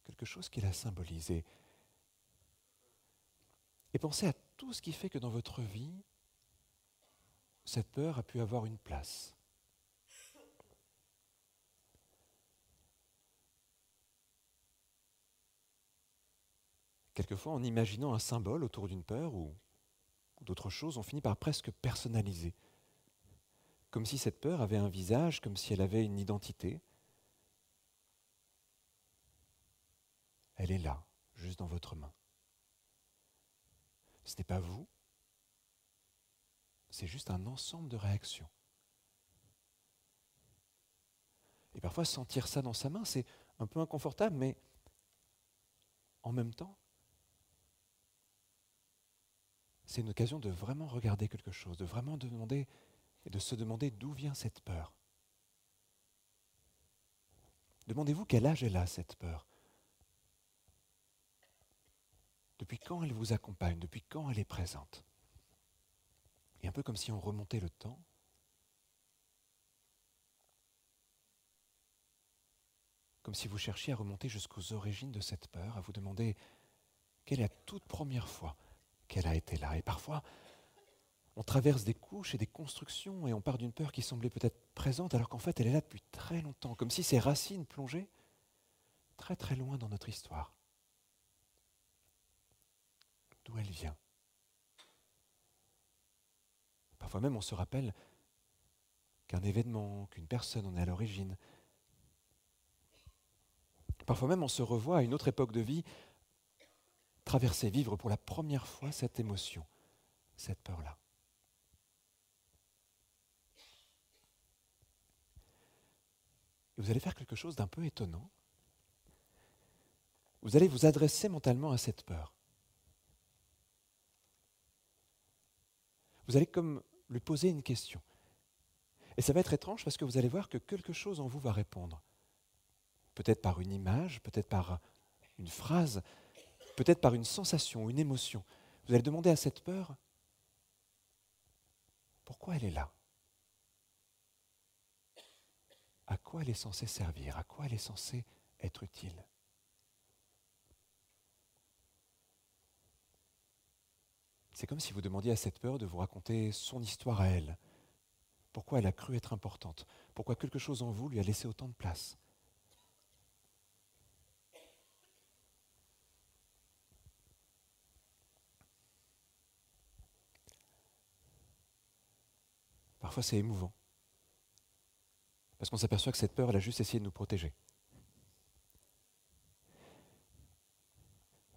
quelque chose qui la symbolise. Et, pensez à tout ce qui fait que dans votre vie, cette peur a pu avoir une place. Quelquefois, en imaginant un symbole autour d'une peur ou, d'autres choses, on finit par presque personnaliser. Comme si cette peur avait un visage, comme si elle avait une identité, Elle est là, juste dans votre main. Ce n'est pas vous, c'est juste un ensemble de réactions. Et parfois, sentir ça dans sa main, c'est un peu inconfortable, mais en même temps, c'est une occasion de vraiment regarder quelque chose, de vraiment demander et de se demander d'où vient cette peur. Demandez-vous quel âge elle a, cette peur? Depuis quand elle vous accompagne? Depuis quand elle est présente? Et un peu comme si on remontait le temps. Comme si vous cherchiez à remonter jusqu'aux origines de cette peur, à vous demander quelle est la toute première fois qu'elle a été là. Et parfois, on traverse des couches et des constructions et on part d'une peur qui semblait peut-être présente alors qu'en fait elle est là depuis très longtemps, comme si ses racines plongeaient très très loin dans notre histoire. D'où elle vient. Parfois même on se rappelle qu'un événement, qu'une personne en est à l'origine. Parfois même on se revoit à une autre époque de vie traverser, vivre pour la première fois cette émotion, cette peur-là. Et vous allez faire quelque chose d'un peu étonnant. Vous allez vous adresser mentalement à cette peur. Vous allez comme lui poser une question. Et ça va être étrange parce que vous allez voir que quelque chose en vous va répondre. Peut-être par une image, peut-être par une phrase, peut-être par une sensation, une émotion. Vous allez demander à cette peur pourquoi elle est là? À quoi elle est censée servir, à quoi elle est censée être utile? C'est comme si vous demandiez à cette peur de vous raconter son histoire à elle, pourquoi elle a cru être importante, pourquoi quelque chose en vous lui a laissé autant de place? Parfois c'est émouvant. Parce qu'on s'aperçoit que cette peur, elle a juste essayé de nous protéger.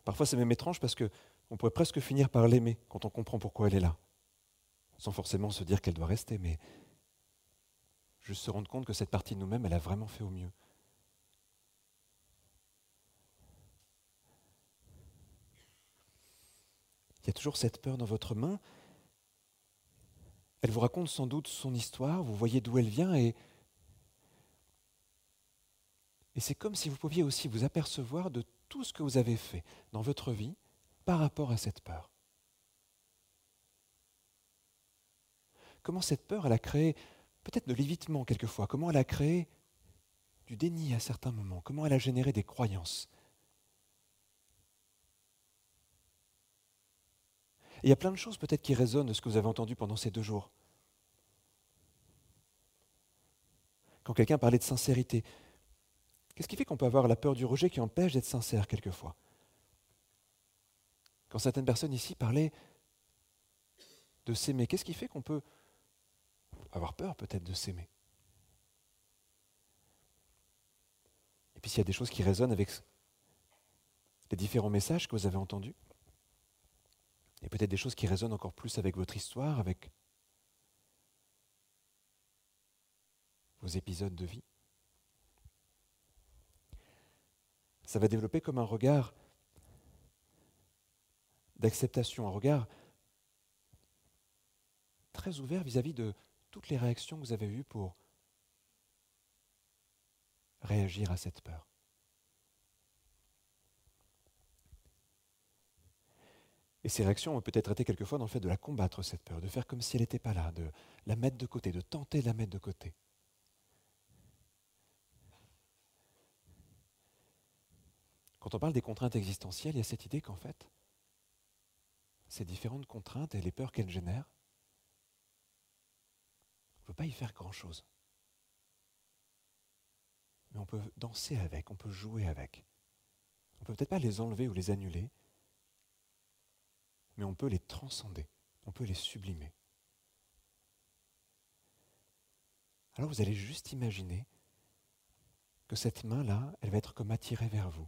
Parfois, c'est même étrange parce qu'on pourrait presque finir par l'aimer quand on comprend pourquoi elle est là. Sans forcément se dire qu'elle doit rester, mais juste se rendre compte que cette partie de nous-mêmes, elle a vraiment fait au mieux. Il y a toujours cette peur dans votre main. Elle vous raconte sans doute son histoire, vous voyez d'où elle vient et et c'est comme si vous pouviez aussi vous apercevoir de tout ce que vous avez fait dans votre vie par rapport à cette peur. Comment cette peur, elle a créé peut-être de l'évitement quelquefois, comment elle a créé du déni à certains moments, comment elle a généré des croyances. il y a plein de choses peut-être qui résonnent de ce que vous avez entendu pendant ces deux jours. Quand quelqu'un parlait de sincérité, Qu'est-ce qui fait qu'on peut avoir la peur du rejet qui empêche d'être sincère quelquefois? Quand certaines personnes ici parlaient de s'aimer, qu'est-ce qui fait qu'on peut avoir peur peut-être de s'aimer? Et puis s'il y a des choses qui résonnent avec les différents messages que vous avez entendus, et peut-être des choses qui résonnent encore plus avec votre histoire, avec vos épisodes de vie. Ça va développer comme un regard d'acceptation, un regard très ouvert vis-à-vis de toutes les réactions que vous avez eues pour réagir à cette peur. Et ces réactions ont peut-être été quelquefois dans le fait de la combattre, cette peur, de faire comme si elle n'était pas là, de la mettre de côté, de tenter de la mettre de côté. Quand on parle des contraintes existentielles, il y a cette idée qu'en fait, ces différentes contraintes et les peurs qu'elles génèrent, on ne peut pas y faire grand-chose. Mais on peut danser avec, on peut jouer avec. On ne peut peut-être pas les enlever ou les annuler, mais on peut les transcender, on peut les sublimer. Alors vous allez juste imaginer que cette main-là, elle va être comme attirée vers vous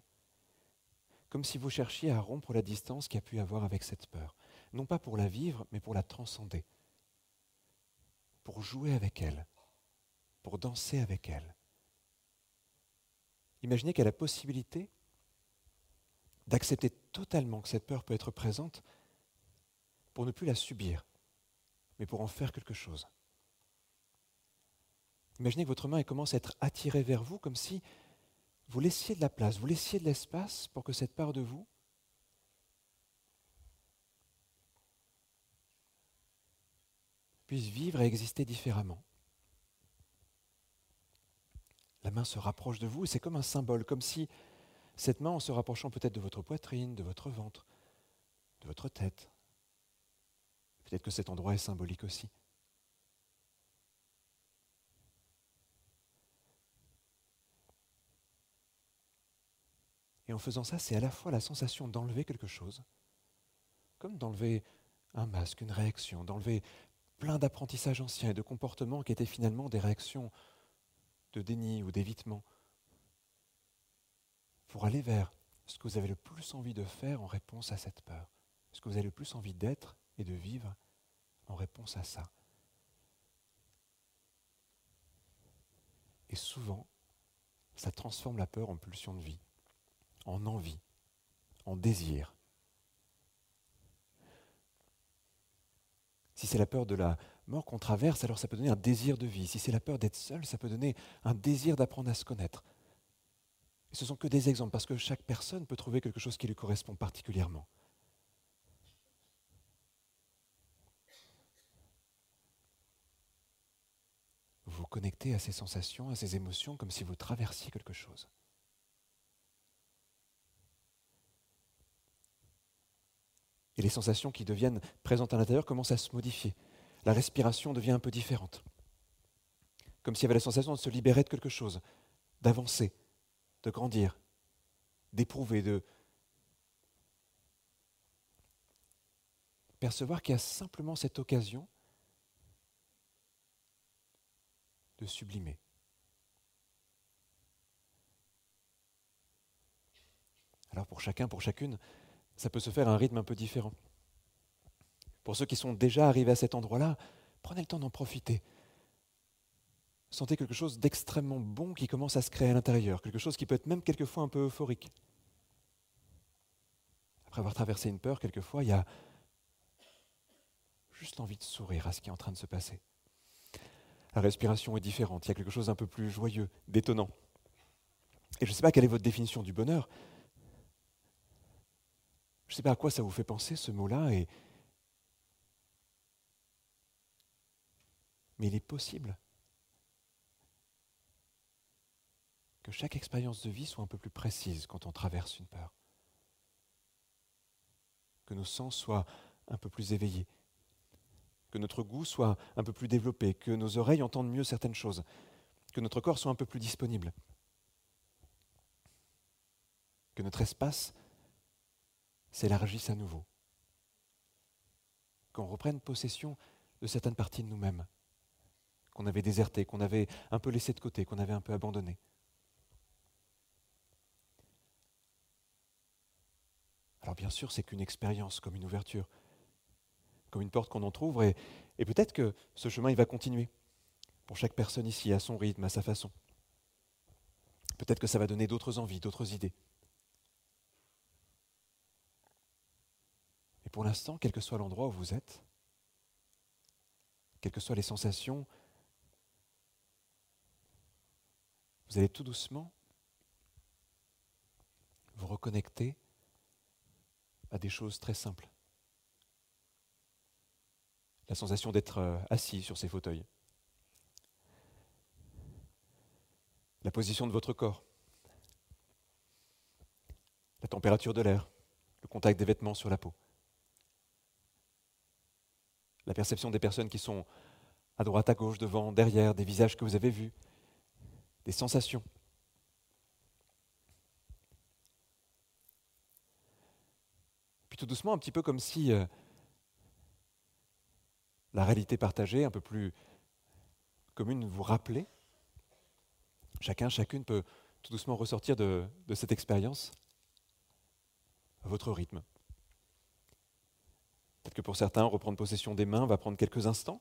comme si vous cherchiez à rompre la distance qu'il y a pu avoir avec cette peur. Non pas pour la vivre, mais pour la transcender. Pour jouer avec elle. Pour danser avec elle. Imaginez qu'elle a la possibilité d'accepter totalement que cette peur peut être présente pour ne plus la subir, mais pour en faire quelque chose. Imaginez que votre main commence à être attirée vers vous comme si vous laissiez de la place, vous laissiez de l'espace pour que cette part de vous puisse vivre et exister différemment. La main se rapproche de vous et c'est comme un symbole, comme si cette main, en se rapprochant peut-être de votre poitrine, de votre ventre, de votre tête, peut-être que cet endroit est symbolique aussi, Et en faisant ça, c'est à la fois la sensation d'enlever quelque chose, comme d'enlever un masque, une réaction, d'enlever plein d'apprentissages anciens et de comportements qui étaient finalement des réactions de déni ou d'évitement, pour aller vers ce que vous avez le plus envie de faire en réponse à cette peur, ce que vous avez le plus envie d'être et de vivre en réponse à ça. Et souvent, ça transforme la peur en pulsion de vie en envie, en désir. Si c'est la peur de la mort qu'on traverse, alors ça peut donner un désir de vie. Si c'est la peur d'être seul, ça peut donner un désir d'apprendre à se connaître. Et ce sont que des exemples, parce que chaque personne peut trouver quelque chose qui lui correspond particulièrement. Vous vous connectez à ces sensations, à ces émotions, comme si vous traversiez quelque chose. Et les sensations qui deviennent présentes à l'intérieur commencent à se modifier. La respiration devient un peu différente. Comme s'il y avait la sensation de se libérer de quelque chose, d'avancer, de grandir, d'éprouver, de percevoir qu'il y a simplement cette occasion de sublimer. Alors pour chacun, pour chacune, ça peut se faire à un rythme un peu différent. Pour ceux qui sont déjà arrivés à cet endroit-là, prenez le temps d'en profiter. Sentez quelque chose d'extrêmement bon qui commence à se créer à l'intérieur, quelque chose qui peut être même quelquefois un peu euphorique. Après avoir traversé une peur, quelquefois, il y a juste envie de sourire à ce qui est en train de se passer. La respiration est différente, il y a quelque chose d'un peu plus joyeux, d'étonnant. Et je ne sais pas quelle est votre définition du bonheur, je ne sais pas à quoi ça vous fait penser ce mot-là, et... mais il est possible que chaque expérience de vie soit un peu plus précise quand on traverse une peur, que nos sens soient un peu plus éveillés, que notre goût soit un peu plus développé, que nos oreilles entendent mieux certaines choses, que notre corps soit un peu plus disponible, que notre espace s'élargissent à nouveau. Qu'on reprenne possession de certaines parties de nous-mêmes, qu'on avait désertées, qu'on avait un peu laissées de côté, qu'on avait un peu abandonnées. Alors bien sûr, c'est qu'une expérience, comme une ouverture, comme une porte qu'on entr'ouvre, et, et peut-être que ce chemin, il va continuer, pour chaque personne ici, à son rythme, à sa façon. Peut-être que ça va donner d'autres envies, d'autres idées. Pour l'instant, quel que soit l'endroit où vous êtes, quelles que soient les sensations, vous allez tout doucement vous reconnecter à des choses très simples. La sensation d'être euh, assis sur ces fauteuils. La position de votre corps. La température de l'air. Le contact des vêtements sur la peau la perception des personnes qui sont à droite, à gauche, devant, derrière, des visages que vous avez vus, des sensations. Puis tout doucement, un petit peu comme si euh, la réalité partagée, un peu plus commune, vous rappelait. Chacun, chacune peut tout doucement ressortir de, de cette expérience à votre rythme. Peut-être que pour certains, reprendre possession des mains va prendre quelques instants.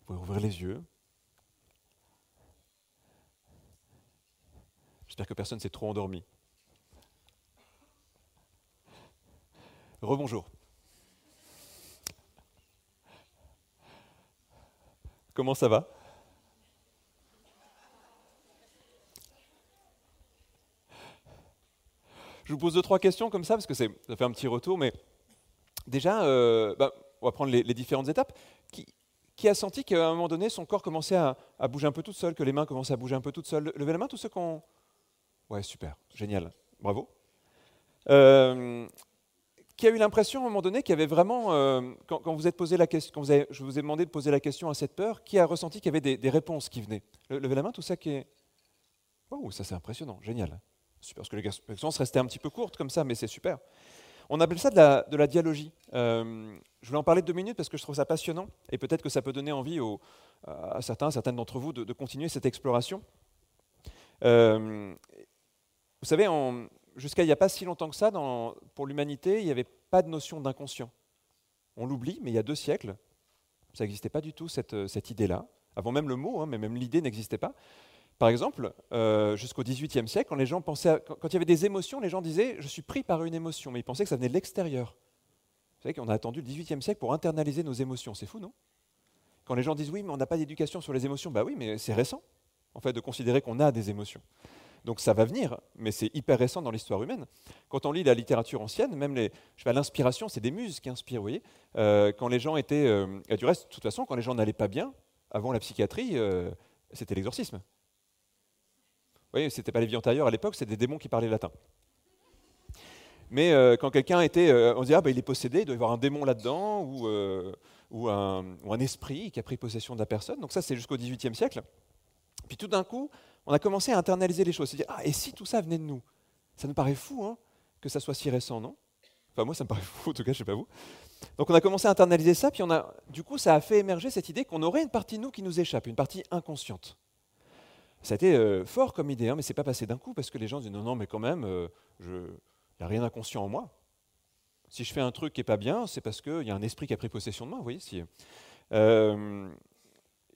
Vous pouvez ouvrir les yeux. J'espère que personne s'est trop endormi. Rebonjour. Comment ça va? Je vous pose deux, trois questions comme ça, parce que ça fait un petit retour, mais déjà, euh, bah, on va prendre les, différentes étapes. Qui, a senti qu'à un moment donné, son corps commençait à, bouger un peu toute seule, que les mains commençaient à bouger un peu toutes seules Levez la main, tous ceux qui ont... Ouais, super, génial, bravo. Euh, qui a eu l'impression à un moment donné qu'il y avait vraiment, euh, quand, vous êtes posé la question, je vous ai demandé de poser la question à cette peur, qui a ressenti qu'il y avait des, des réponses qui venaient? Le- Levez la main, tout ça qui est... Oh, ça c'est impressionnant, génial. Super, parce que les questions restaient un petit peu courtes comme ça, mais c'est super. On appelle ça de la, dialogie. Euh, je voulais en parler deux minutes parce que je trouve ça passionnant et peut-être que ça peut donner envie à certains, certaines d'entre vous de, continuer cette exploration. Euh, vous savez, jusqu'à il n'y a pas si longtemps que ça, pour l'humanité, il n'y avait pas de notion d'inconscient. On l'oublie, mais il y a deux siècles, ça n'existait pas du tout cette, cette idée-là. Avant même le mot, hein, mais même l'idée n'existait pas. Par exemple, euh, jusqu'au XVIIIe siècle, quand il y avait des émotions, les gens disaient je suis pris par une émotion, mais ils pensaient que ça venait de l'extérieur. Vous savez qu'on a attendu le XVIIIe siècle pour internaliser nos émotions, c'est fou, non? Quand les gens disent oui, mais on n'a pas d'éducation sur les émotions, bah oui, mais c'est récent, en fait, de considérer qu'on a des émotions. Donc ça va venir, mais c'est hyper récent dans l'histoire humaine. Quand on lit la littérature ancienne, même l'inspiration, c'est des muses qui inspirent, vous voyez. Euh, quand les gens étaient, euh, du reste, de toute façon, quand les gens n'allaient pas bien, avant la psychiatrie, euh, c'était l'exorcisme. Voyez, c'était pas les vieux tailleurs à l'époque, c'était des démons qui parlaient latin. Mais euh, quand quelqu'un était, euh, on disait ah bah, il est possédé, il doit y avoir un démon là-dedans ou, euh, un, esprit qui a pris possession de la personne. Donc ça c'est jusqu'au XVIIIe siècle. Puis tout d'un coup, on a commencé à internaliser les choses. Se dire ah et si tout ça venait de nous? Ça nous paraît fou hein, que ça soit si récent, non? Enfin moi ça me paraît fou en tout cas, je sais pas vous. Donc on a commencé à internaliser ça, puis on a, du coup ça a fait émerger cette idée qu'on aurait une partie de nous qui nous échappe, une partie inconsciente. Ça a été euh, fort comme idée, hein, mais c'est pas passé d'un coup parce que les gens disent non, non, mais quand même, euh, il n'y a rien d'inconscient en moi. Si je fais un truc qui n'est pas bien, c'est parce qu'il y a un esprit qui a pris possession de moi, vous voyez. Euh,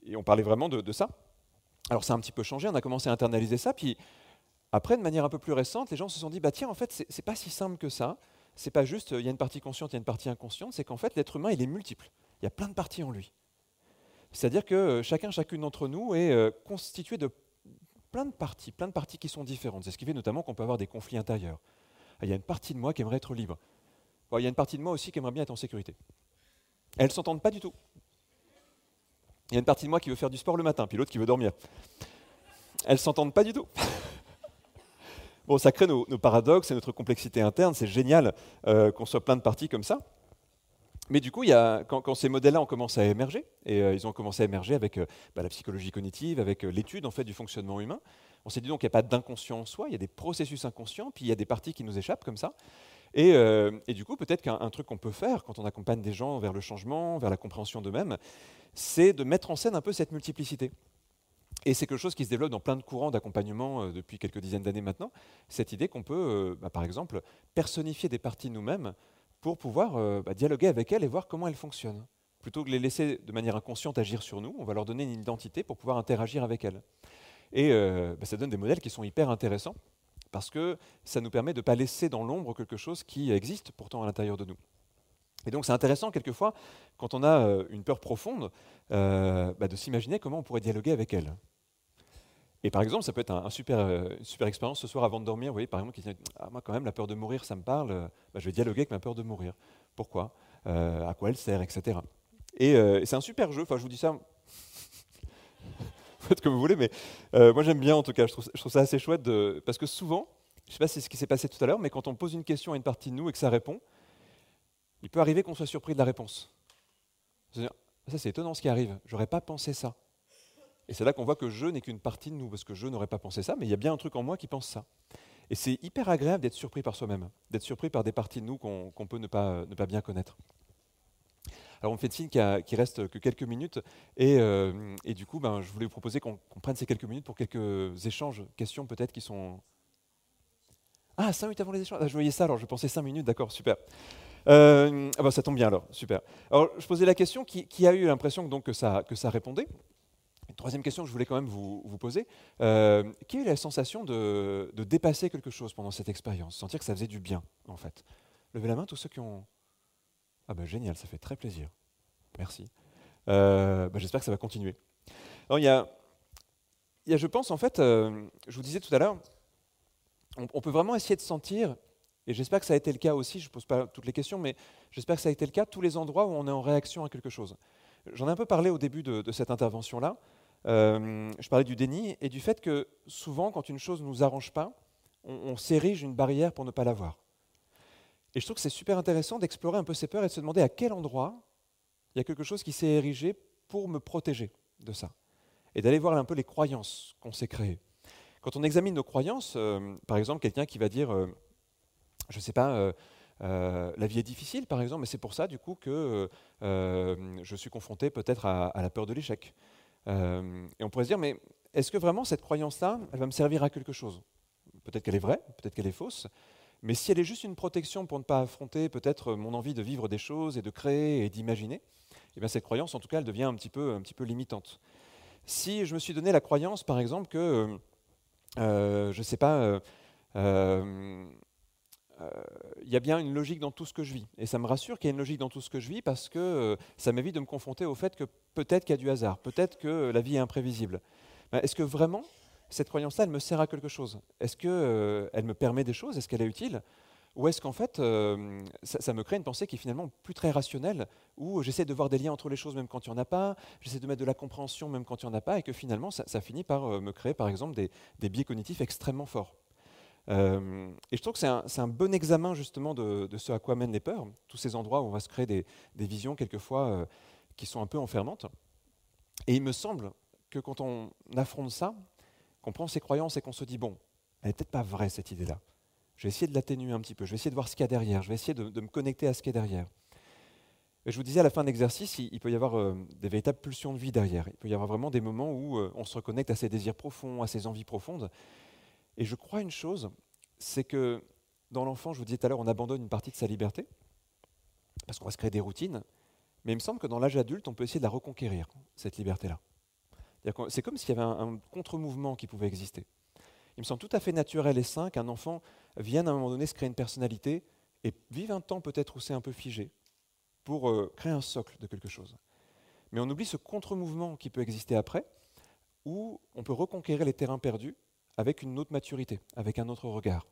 et on parlait vraiment de, ça. Alors ça a un petit peu changé, on a commencé à internaliser ça, puis après, de manière un peu plus récente, les gens se sont dit, bah tiens, en fait, c'est pas si simple que ça. C'est pas juste, euh, il y a une partie consciente, il y a une partie inconsciente, c'est qu'en fait, l'être humain, il est multiple. Il y a plein de parties en lui. C'est-à-dire que euh, chacun, chacune d'entre nous est euh, constitué de plein de parties, plein de parties qui sont différentes. C'est ce qui fait notamment qu'on peut avoir des conflits intérieurs. Ah, Il y a une partie de moi qui aimerait être libre. Il y a une partie de moi aussi qui aimerait bien être en sécurité. Elles ne s'entendent pas du tout. Il y a une partie de moi qui veut faire du sport le matin, puis l'autre qui veut dormir. Elles ne s'entendent pas du tout. bon, ça crée nos, nos paradoxes et notre complexité interne. C'est génial euh, qu'on soit plein de parties comme ça. Mais du coup, quand, ces modèles-là ont commencé à émerger, et euh, ils ont commencé à émerger avec euh, bah, la psychologie cognitive, avec euh, l'étude en fait du fonctionnement humain, on s'est dit donc qu'il n'y a pas d'inconscient en soi, il y a des processus inconscients, puis il y a des parties qui nous échappent comme ça. Et, du coup, peut-être qu'un un truc qu'on peut faire quand on accompagne des gens vers le changement, vers la compréhension d'eux-mêmes, c'est de mettre en scène un peu cette multiplicité. Et c'est quelque chose qui se développe dans plein de courants d'accompagnement depuis quelques dizaines d'années maintenant, cette idée qu'on peut, bah, par exemple, personnifier des parties nous-mêmes pour pouvoir euh, bah, dialoguer avec elles et voir comment elles fonctionnent. Plutôt que de les laisser de manière inconsciente agir sur nous, on va leur donner une identité pour pouvoir interagir avec elles. Et euh, bah, ça donne des modèles qui sont hyper intéressants parce que ça nous permet de ne pas laisser dans l'ombre quelque chose qui existe pourtant à l'intérieur de nous. Et donc c'est intéressant quelquefois, quand on a euh, une peur profonde, bah, de s'imaginer comment on pourrait dialoguer avec elle. Et par exemple, ça peut être un, un euh, une super expérience ce soir avant de dormir. Vous voyez, par exemple, qui dit ah, Moi, quand même, la peur de mourir, ça me parle. euh, bah, je vais dialoguer avec ma peur de mourir. Pourquoi? Euh, À quoi elle sert Etc. Et, c'est un super jeu. Enfin, je vous dis ça. Faites comme vous voulez, mais moi j'aime bien en tout cas. Je trouve, ça assez chouette de, parce que souvent, je ne sais pas si c'est ce qui s'est passé tout à l'heure, mais quand on pose une question à une partie de nous et que ça répond, il peut arriver qu'on soit surpris de la réponse. Ça, c'est étonnant ce qui arrive. J'aurais pas pensé ça. Et c'est là qu'on voit que je n'est qu'une partie de nous, parce que je n'aurais pas pensé ça, mais il y a bien un truc en moi qui pense ça. Et c'est hyper agréable d'être surpris par soi-même, d'être surpris par des parties de nous qu'on peut ne pas, ne pas bien connaître. Alors on me fait signe qu'il qu'il reste que quelques minutes, et, euh, et du coup, ben, je voulais vous proposer qu'on prenne ces quelques minutes pour quelques échanges, questions peut-être qui sont... Ah, 5 minutes avant les échanges Ah, Je voyais ça, alors je pensais 5 minutes, d'accord, super. Euh, ah bah, ça tombe bien alors, super. Alors je posais la question, qui, qui a eu l'impression donc, que, ça, que ça répondait Troisième question que je voulais quand même vous, poser. Euh, a eu la sensation de, dépasser quelque chose pendant cette expérience? Sentir que ça faisait du bien, en fait Levez la main tous ceux qui ont... Ah bah génial, ça fait très plaisir. Merci. Euh, bah, J'espère que ça va continuer. Alors il y a, y a je pense, en fait, euh, je vous disais tout à l'heure, on peut vraiment essayer de sentir Et j'espère que ça a été le cas aussi, je ne pose pas toutes les questions, mais j'espère que ça a été le cas tous les endroits où on est en réaction à quelque chose. J'en ai un peu parlé au début de, cette intervention-là. Euh, je parlais du déni et du fait que souvent, quand une chose ne nous arrange pas, on, s'érige une barrière pour ne pas l'avoir. Et je trouve que c'est super intéressant d'explorer un peu ces peurs et de se demander à quel endroit il y a quelque chose qui s'est érigé pour me protéger de ça. Et d'aller voir un peu les croyances qu'on s'est créées. Quand on examine nos croyances, euh, par exemple, quelqu'un qui va dire, euh, je ne sais pas, la vie est difficile, par exemple, mais c'est pour ça, du coup, que je suis confronté peut-être à, la peur de l'échec. Et on pourrait se dire, mais est-ce que vraiment cette croyance-là, elle va me servir à quelque chose? Peut-être qu'elle est vraie, peut-être qu'elle est fausse, mais si elle est juste une protection pour ne pas affronter peut-être mon envie de vivre des choses et de créer et d'imaginer, eh bien cette croyance, en tout cas, elle devient un petit peu, un petit peu limitante. Si je me suis donné la croyance, par exemple, que, euh, je ne sais pas, euh, euh, il y a bien une logique dans tout ce que je vis. Et ça me rassure qu'il y ait une logique dans tout ce que je vis parce que ça m'évite de me confronter au fait que peut-être qu'il y a du hasard, peut-être que la vie est imprévisible. Ben, est-ce que vraiment cette croyance-là, elle me sert à quelque chose? Est-ce qu'elle euh, elle me permet des choses? Est-ce qu'elle est utile? Ou est-ce qu'en fait, euh, ça, me crée une pensée qui est finalement plus très rationnelle, où j'essaie de voir des liens entre les choses même quand il n'y en a pas, j'essaie de mettre de la compréhension même quand il n'y en a pas, et que finalement, ça, finit par euh, me créer, par exemple, des, biais cognitifs extrêmement forts? Et je trouve que c'est un, bon examen justement de, ce à quoi mènent les peurs, tous ces endroits où on va se créer des, visions quelquefois qui sont un peu enfermantes. Et il me semble que quand on affronte ça, qu'on prend ses croyances et qu'on se dit, bon, elle n'est peut-être pas vraie cette idée-là. Je vais essayer de l'atténuer un petit peu, je vais essayer de voir ce qu'il y a derrière, je vais essayer de, me connecter à ce qu'il y a derrière. Et je vous disais à la fin de l'exercice, il, peut y avoir euh, des véritables pulsions de vie derrière. Il peut y avoir vraiment des moments où euh, on se reconnecte à ses désirs profonds, à ses envies profondes. Et je crois une chose, c'est que dans l'enfant, je vous disais tout à l'heure, on abandonne une partie de sa liberté, parce qu'on va se créer des routines. Mais il me semble que dans l'âge adulte, on peut essayer de la reconquérir, cette liberté-là. C'est comme s'il y avait un, contre-mouvement qui pouvait exister. Il me semble tout à fait naturel et sain qu'un enfant vienne à un moment donné se créer une personnalité et vive un temps peut-être où c'est un peu figé pour euh, créer un socle de quelque chose. Mais on oublie ce contre-mouvement qui peut exister après, où on peut reconquérir les terrains perdus avec une autre maturité, avec un autre regard.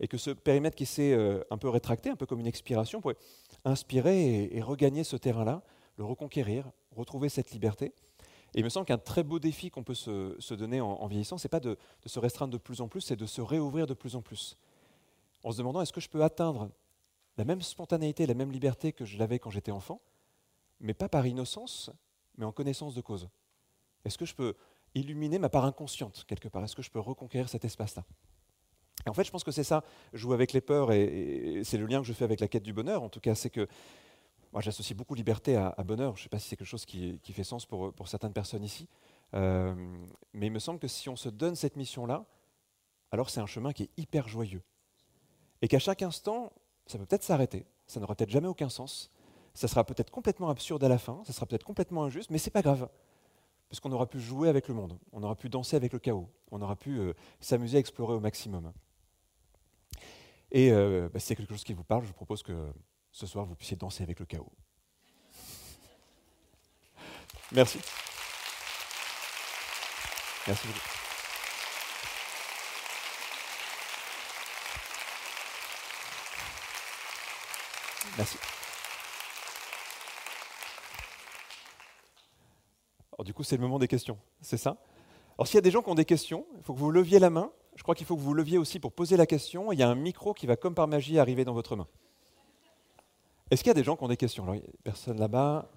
Et que ce périmètre qui s'est euh, un peu rétracté, un peu comme une expiration, pourrait inspirer et regagner ce terrain-là, le reconquérir, retrouver cette liberté et il me semble qu'un très beau défi qu'on peut se, donner en, vieillissant, ce n'est pas de, se restreindre de plus en plus, c'est de se réouvrir de plus en plus. En se demandant est-ce que je peux atteindre la même spontanéité, la même liberté que je l'avais quand j'étais enfant, mais pas par innocence, mais en connaissance de cause? Est-ce que je peux illuminer ma part inconsciente quelque part Est-ce que je peux reconquérir cet espace-là? Et en fait, je pense que c'est ça, jouer avec les peurs, et c'est le lien que je fais avec la quête du bonheur, en tout cas, c'est que moi, j'associe beaucoup liberté à, bonheur. Je ne sais pas si c'est quelque chose qui, fait sens pour, certaines personnes ici. Euh, mais il me semble que si on se donne cette mission-là, alors c'est un chemin qui est hyper joyeux. Et qu'à chaque instant, ça peut peut-être s'arrêter. Ça n'aura peut-être jamais aucun sens. Ça sera peut-être complètement absurde à la fin. Ça sera peut-être complètement injuste, mais c'est pas grave. Parce qu'on aura pu jouer avec le monde. On aura pu danser avec le chaos. On aura pu euh, s'amuser à explorer au maximum. Et euh, bah, si c'est quelque chose qui vous parle, je vous propose que ce soir vous puissiez danser avec le chaos. Merci. Merci beaucoup. Merci. Alors, du coup, c'est le moment des questions, c'est ça? Alors, s'il y a des gens qui ont des questions, il faut que vous leviez la main. Je crois qu'il faut que vous leviez aussi pour poser la question. Il y a un micro qui va, comme par magie, arriver dans votre main. Est-ce qu'il y a des gens qui ont des questions? Alors, Personne là-bas.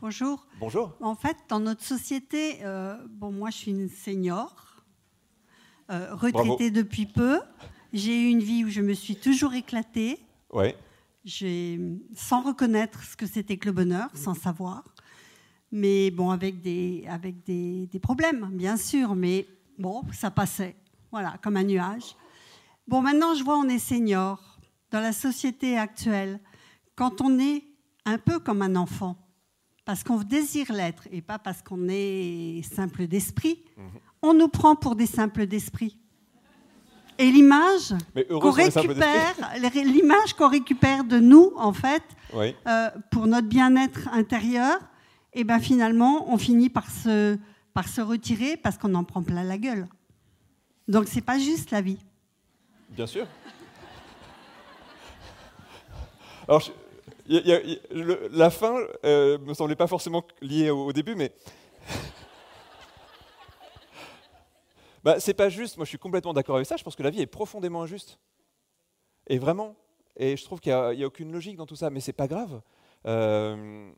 Bonjour. Bonjour. En fait, dans notre société, euh, bon, moi je suis une senior, euh, retraitée depuis peu. J'ai eu une vie où je me suis toujours éclatée. Ouais. Sans reconnaître ce que c'était que le bonheur, sans savoir. Mais bon, avec des, avec des, des problèmes, bien sûr. Mais Bon, ça passait, voilà, comme un nuage. Bon, maintenant, je vois, on est senior. Dans la société actuelle, quand on est un peu comme un enfant, parce qu'on désire l'être et pas parce qu'on est simple d'esprit, mhm. on nous prend pour des simples d'esprit. Et l'image qu'on récupère, l'image qu'on récupère de nous, en fait, euh, pour notre bien-être intérieur, et eh ben finalement, on finit par se, par se retirer parce qu'on en prend plein la gueule. Donc c'est pas juste la vie. Bien sûr. Alors, je- y a- y a- y- le- la fin euh, me semblait pas forcément liée au, au début, mais. Bah, c'est pas juste. Moi, je suis complètement d'accord avec ça. Je pense que la vie est profondément injuste. Et vraiment. Et je trouve qu'il n'y a, aucune logique dans tout ça, mais c'est pas grave. Euh,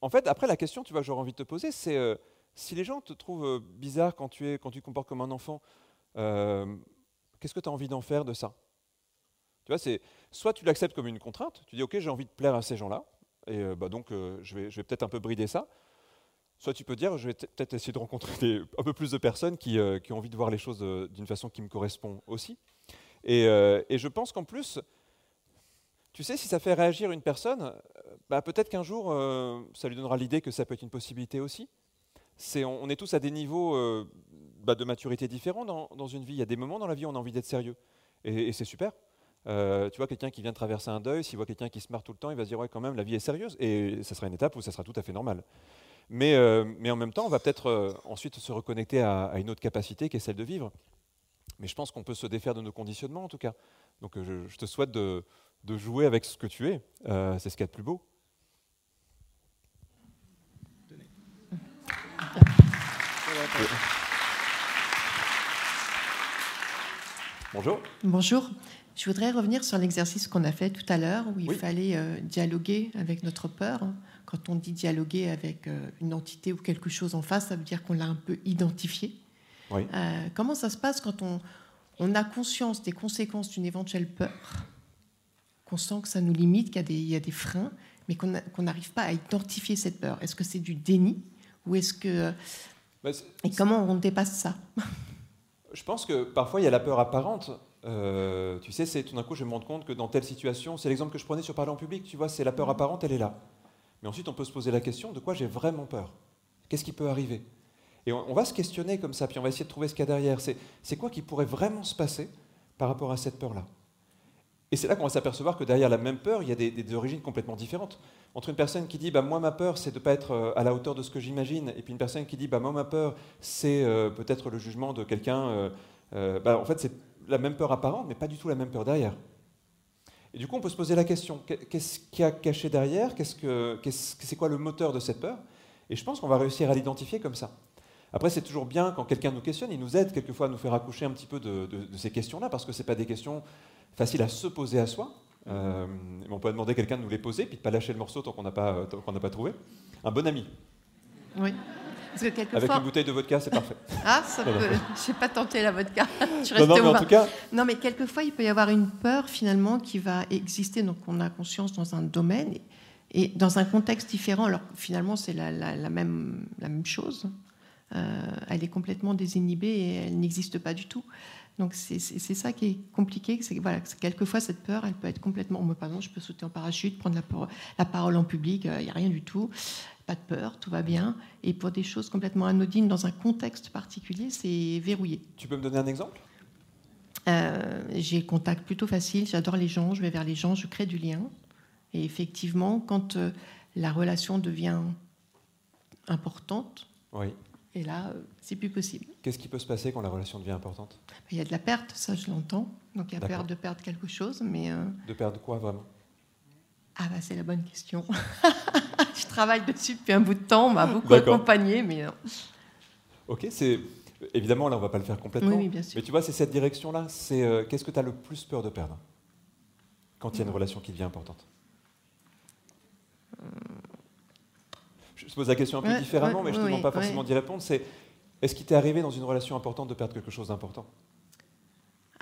en fait, après, la question, tu vois, que j'aurais envie de te poser, c'est euh, si les gens te trouvent euh, bizarre quand tu es, quand tu te comportes comme un enfant, qu'est-ce que tu as envie d'en faire de ça? Tu vois, soit tu l'acceptes comme une contrainte, tu dis ok, j'ai envie de plaire à ces gens-là, et bah, donc je vais peut-être un peu brider ça. Soit tu peux dire, je vais peut- peut-être essayer de rencontrer un peu plus de personnes qui, euh, qui ont envie de voir les choses euh, d'une façon qui me correspond aussi. Et, euh, et je pense qu'en plus, tu sais, si ça fait réagir une personne, bah, peut-être qu'un jour, ça lui donnera l'idée que ça peut être une possibilité aussi. C'est, on, est tous à des niveaux bah, de maturité différents dans, dans une vie. Il y a des moments dans la vie où on a envie d'être sérieux. Et, c'est super. Tu vois, quelqu'un qui vient de traverser un deuil, s'il voit quelqu'un qui se marre tout le temps, il va se dire, ouais, quand même, la vie est sérieuse. Et ça sera une étape où ça sera tout à fait normal. Mais, euh, mais en même temps, on va peut-être euh, ensuite se reconnecter à, à une autre capacité qui est celle de vivre. Mais je pense qu'on peut se défaire de nos conditionnements, en tout cas. Donc euh, je, je te souhaite de, de jouer avec ce que tu es. C'est ce qu'il y a de plus beau. Bonjour. Bonjour. Je voudrais revenir sur l'exercice qu'on a fait tout à l'heure, où il Oui. fallait euh, dialoguer avec notre peur. Quand on dit dialoguer avec euh, une entité ou quelque chose en face, ça veut dire qu'on l'a un peu identifié. Oui. Euh, comment ça se passe quand on, on a conscience des conséquences d'une éventuelle peur, qu'on sent que ça nous limite, qu'il y a des, il y a des freins, mais qu'on n'arrive pas à identifier cette peur? Est-ce que c'est du déni ou est-ce que Bah, et comment on dépasse ça? Je pense que parfois il y a la peur apparente. Euh, tu sais, c'est tout d'un coup je me rends compte que dans telle situation, c'est l'exemple que je prenais sur parler en public, tu vois, c'est la peur apparente, elle est là. Mais ensuite on peut se poser la question de quoi j'ai vraiment peur Qu'est-ce qui peut arriver? Et on, va se questionner comme ça, puis on va essayer de trouver ce qu'il y a derrière. C'est, quoi qui pourrait vraiment se passer par rapport à cette peur-là? Et c'est là qu'on va s'apercevoir que derrière la même peur, il y a des, origines complètement différentes. Entre une personne qui dit bah, Moi, ma peur, c'est de ne pas être euh, à la hauteur de ce que j'imagine, et puis une personne qui dit bah, Moi, ma peur, c'est euh, peut-être le jugement de quelqu'un. euh, bah, en fait, c'est la même peur apparente, mais pas du tout la même peur derrière. Et du coup, on peut se poser la question qu'est- qu'est-ce qu'il y a caché derrière? Qu'est-ce que, qu'est-ce- C'est quoi le moteur de cette peur? Et je pense qu'on va réussir à l'identifier comme ça. Après, c'est toujours bien quand quelqu'un nous questionne, il nous aide quelquefois à nous faire accoucher un petit peu de, ces questions-là, parce que ce pas des questions faciles à se poser à soi. Euh, on peut demander à quelqu'un de nous les poser, puis de ne pas lâcher le morceau tant qu'on n'a pas, tant qu'on n'a pas trouvé. Un bon ami, Oui. Parce que avec une bouteille de vodka, c'est parfait. Ah, ça peut. Je n'ai pas tenté la vodka. Je Non, non, mais en tout cas, Non, mais quelquefois, il peut y avoir une peur finalement qui va exister. Donc, on a conscience dans un domaine et, et dans un contexte différent. Alors, finalement, c'est la, la- la même, la même chose. Euh, elle est complètement désinhibée et elle n'existe pas du tout. Donc, c'est ça qui est compliqué. C'est voilà, quelquefois, cette peur, elle peut être complètement. Moi, par exemple, je peux sauter en parachute, prendre la, par- la parole en public, il n'y a rien du tout. Pas de peur, tout va bien. Et pour des choses complètement anodines dans un contexte particulier, c'est verrouillé. tu peux me donner un exemple? Euh, j'ai le contact plutôt facile, j'adore les gens, je vais vers les gens, je crée du lien. Et effectivement, quand euh, la relation devient importante, Oui. et là, euh, c'est plus possible. Qu'est-ce qui peut se passer quand la relation devient importante? Il y a de la perte, ça je l'entends. Donc il y a peur de perdre quelque chose, mais De perdre quoi vraiment? Ah bah c'est la bonne question. je travaille dessus depuis un bout de temps, on m'a beaucoup accompagné, mais euh, Ok, c'est évidemment là on va pas le faire complètement. Oui, oui, bien sûr. Mais tu vois, c'est cette direction-là. C'est euh, qu'est-ce que tu as le plus peur de perdre quand il y a une relation qui devient importante? Je pose la question un peu Ouais, différemment, ouais, mais je ne te oui, demande pas forcément d'y répondre. C'est est-ce qu'il t'est arrivé dans une relation importante de perdre quelque chose d'important?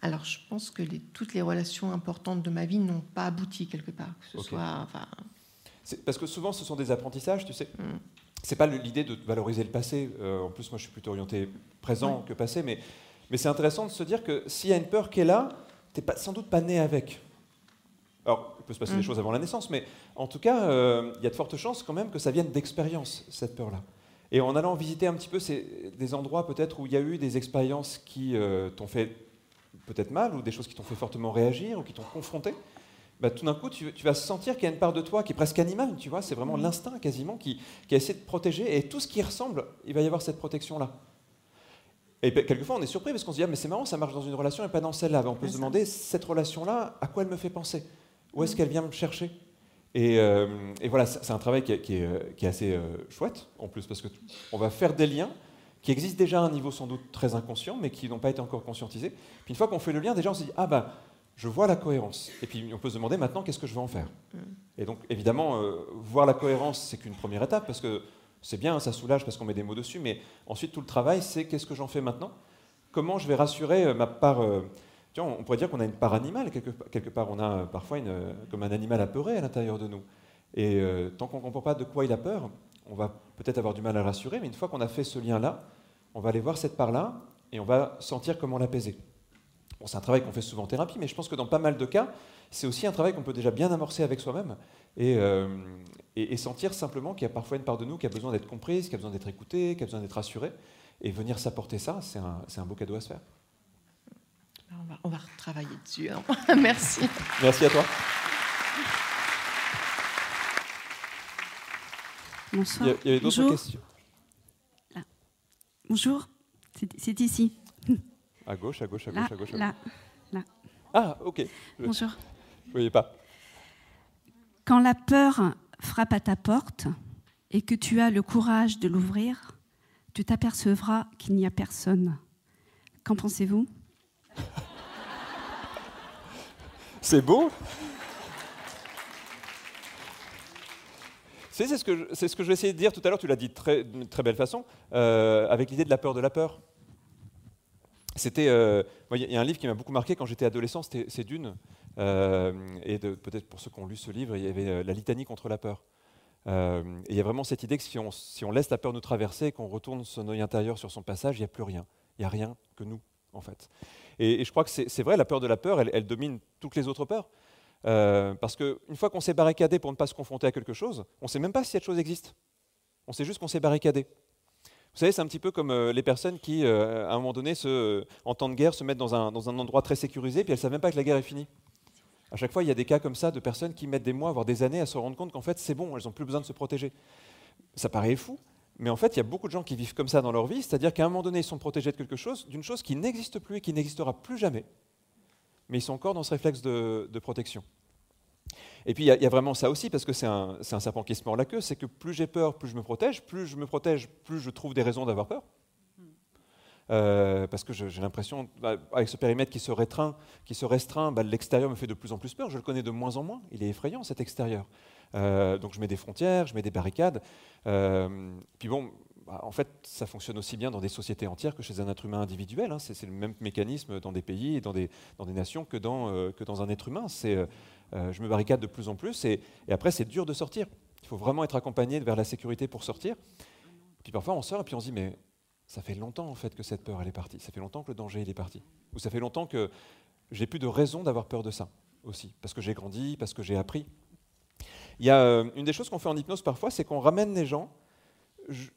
Alors je pense que les- toutes les relations importantes de ma vie n'ont pas abouti quelque part. Que ce soit, enfin, Parce que souvent, ce sont des apprentissages, tu sais. Mm. C'est pas l'idée de valoriser le passé. Euh, en plus, moi, je suis plutôt orienté présent que passé, mais, mais c'est intéressant de se dire que s'il y a une peur qui est là, t'es pas, sans doute pas né avec. Alors, il peut se passer Mm. des choses avant la naissance, mais en tout cas, euh, il y a de fortes chances quand même que ça vienne d'expérience, cette peur-là. Et en allant visiter un petit peu ces- des endroits peut-être où il y a eu des expériences qui euh, t'ont fait peut-être mal, ou des choses qui t'ont fait fortement réagir, ou qui t'ont confronté, bah, tout d'un coup, tu, vas sentir qu'il y a une part de toi qui est presque animale, tu vois, c'est vraiment l'instinct quasiment qui, qui essaie de protéger, et tout ce qui ressemble, il va y avoir cette protection-là. Et quelquefois, on est surpris parce qu'on se dit, ah, mais c'est marrant, ça marche dans une relation et pas dans celle-là. On peut se demander, cette relation-là, à quoi elle me fait penser? Où est-ce qu'elle vient me chercher? Et, euh, et, voilà, c'est un travail qui est, qui est, assez euh, chouette, en plus, parce qu'on va faire des liens qui existent déjà à un niveau sans doute très inconscient, mais qui n'ont pas été encore conscientisés. Puis une fois qu'on fait le lien, déjà, on se dit, ah bah, je vois la cohérence. Et puis on peut se demander maintenant qu'est-ce que je vais en faire? Mm. Et donc évidemment, euh, voir la cohérence, c'est qu'une première étape, parce que c'est bien, ça soulage parce qu'on met des mots dessus, mais ensuite tout le travail, c'est qu'est-ce que j'en fais maintenant? Comment je vais rassurer euh, ma part... Euh, vois, on pourrait dire qu'on a une part animale, quelque, quelque part, on a parfois une, comme un animal apeuré à l'intérieur de nous. Et tant qu'on ne comprend pas de quoi il a peur, on va peut-être avoir du mal à rassurer, mais une fois qu'on a fait ce lien-là, on va aller voir cette part-là et on va sentir comment l'apaiser c'est un travail qu'on fait souvent en thérapie, mais je pense que dans pas mal de cas, c'est aussi un travail qu'on peut déjà bien amorcer avec soi-même et, euh, sentir simplement qu'il y a parfois une part de nous qui a besoin d'être comprise, qui a besoin d'être écoutée, qui a besoin d'être rassurée. Et venir s'apporter ça, c'est un, beau cadeau à se faire. On va, on va retravailler dessus. Hein. Merci. Merci à toi. Bonsoir. Il y, avait d'autres questions? Bonjour, c'est ici. À gauche, à gauche, à gauche, à gauche. Là, là. Ah, ok. Bonjour. Je ne voyais pas. Quand la peur frappe à ta porte et que tu as le courage de l'ouvrir, tu t'apercevras qu'il n'y a personne. Qu'en pensez-vous? C'est beau? C'est ce, que je, ce que je vais essayer de dire tout à l'heure, tu l'as dit de très, très belle façon, euh, avec l'idée de la peur de la peur. C'était, euh, il y a un livre qui m'a beaucoup marqué quand j'étais adolescent, c'est Dune. Euh, et peut-être pour ceux qui ont lu ce livre, il y avait la litanie contre la peur. il y a vraiment cette idée que si on, si on laisse la peur nous traverser, qu'on retourne son œil intérieur sur son passage, il n'y a plus rien. Il n'y a rien que nous, en fait. Et, je crois que c'est vrai, la peur de la peur, elle domine toutes les autres peurs. Parce qu'une fois qu'on s'est barricadé pour ne pas se confronter à quelque chose, on ne sait même pas si cette chose existe. On sait juste qu'on s'est barricadé. Vous savez, c'est un petit peu comme euh, les personnes qui, euh, à un moment donné, en temps de guerre, se mettent dans un, endroit très sécurisé, puis elles ne savent même pas que la guerre est finie. À chaque fois, il y a des cas comme ça de personnes qui mettent des mois, voire des années à se rendre compte qu'en fait, c'est bon, elles n'ont plus besoin de se protéger. Ça paraît fou, mais en fait, il y a beaucoup de gens qui vivent comme ça dans leur vie, c'est-à-dire qu'à un moment donné, ils sont protégés de quelque chose, d'une chose qui n'existe plus et qui n'existera plus jamais, mais ils sont encore dans ce réflexe de protection. Et puis il y, a vraiment ça aussi, parce que c'est un, serpent qui se mord la queue, c'est que plus j'ai peur, plus je me protège, plus je me protège, plus je trouve des raisons d'avoir peur. Euh, parce que j'ai l'impression, bah, avec ce périmètre qui se restreint, qui se restreint bah, l'extérieur me fait de plus en plus peur, je le connais de moins en moins, il est effrayant cet extérieur. Euh, donc je mets des frontières, je mets des barricades. Euh, puis bon, bah, en fait, ça fonctionne aussi bien dans des sociétés entières que chez un être humain individuel. Hein. C'est le même mécanisme dans des pays et dans des, dans des nations que dans, que dans un être humain. C'est euh, je me barricade de plus en plus, et, après, c'est dur de sortir. Il faut vraiment être accompagné vers la sécurité pour sortir. Puis parfois, on sort et puis on se dit, mais ça fait longtemps en fait que cette peur elle est partie. Ça fait longtemps que le danger il est parti. Ou ça fait longtemps que j'ai plus de raison d'avoir peur de ça aussi, parce que j'ai grandi, parce que j'ai appris. Il y a euh, une des choses qu'on fait en hypnose parfois, c'est qu'on ramène les gens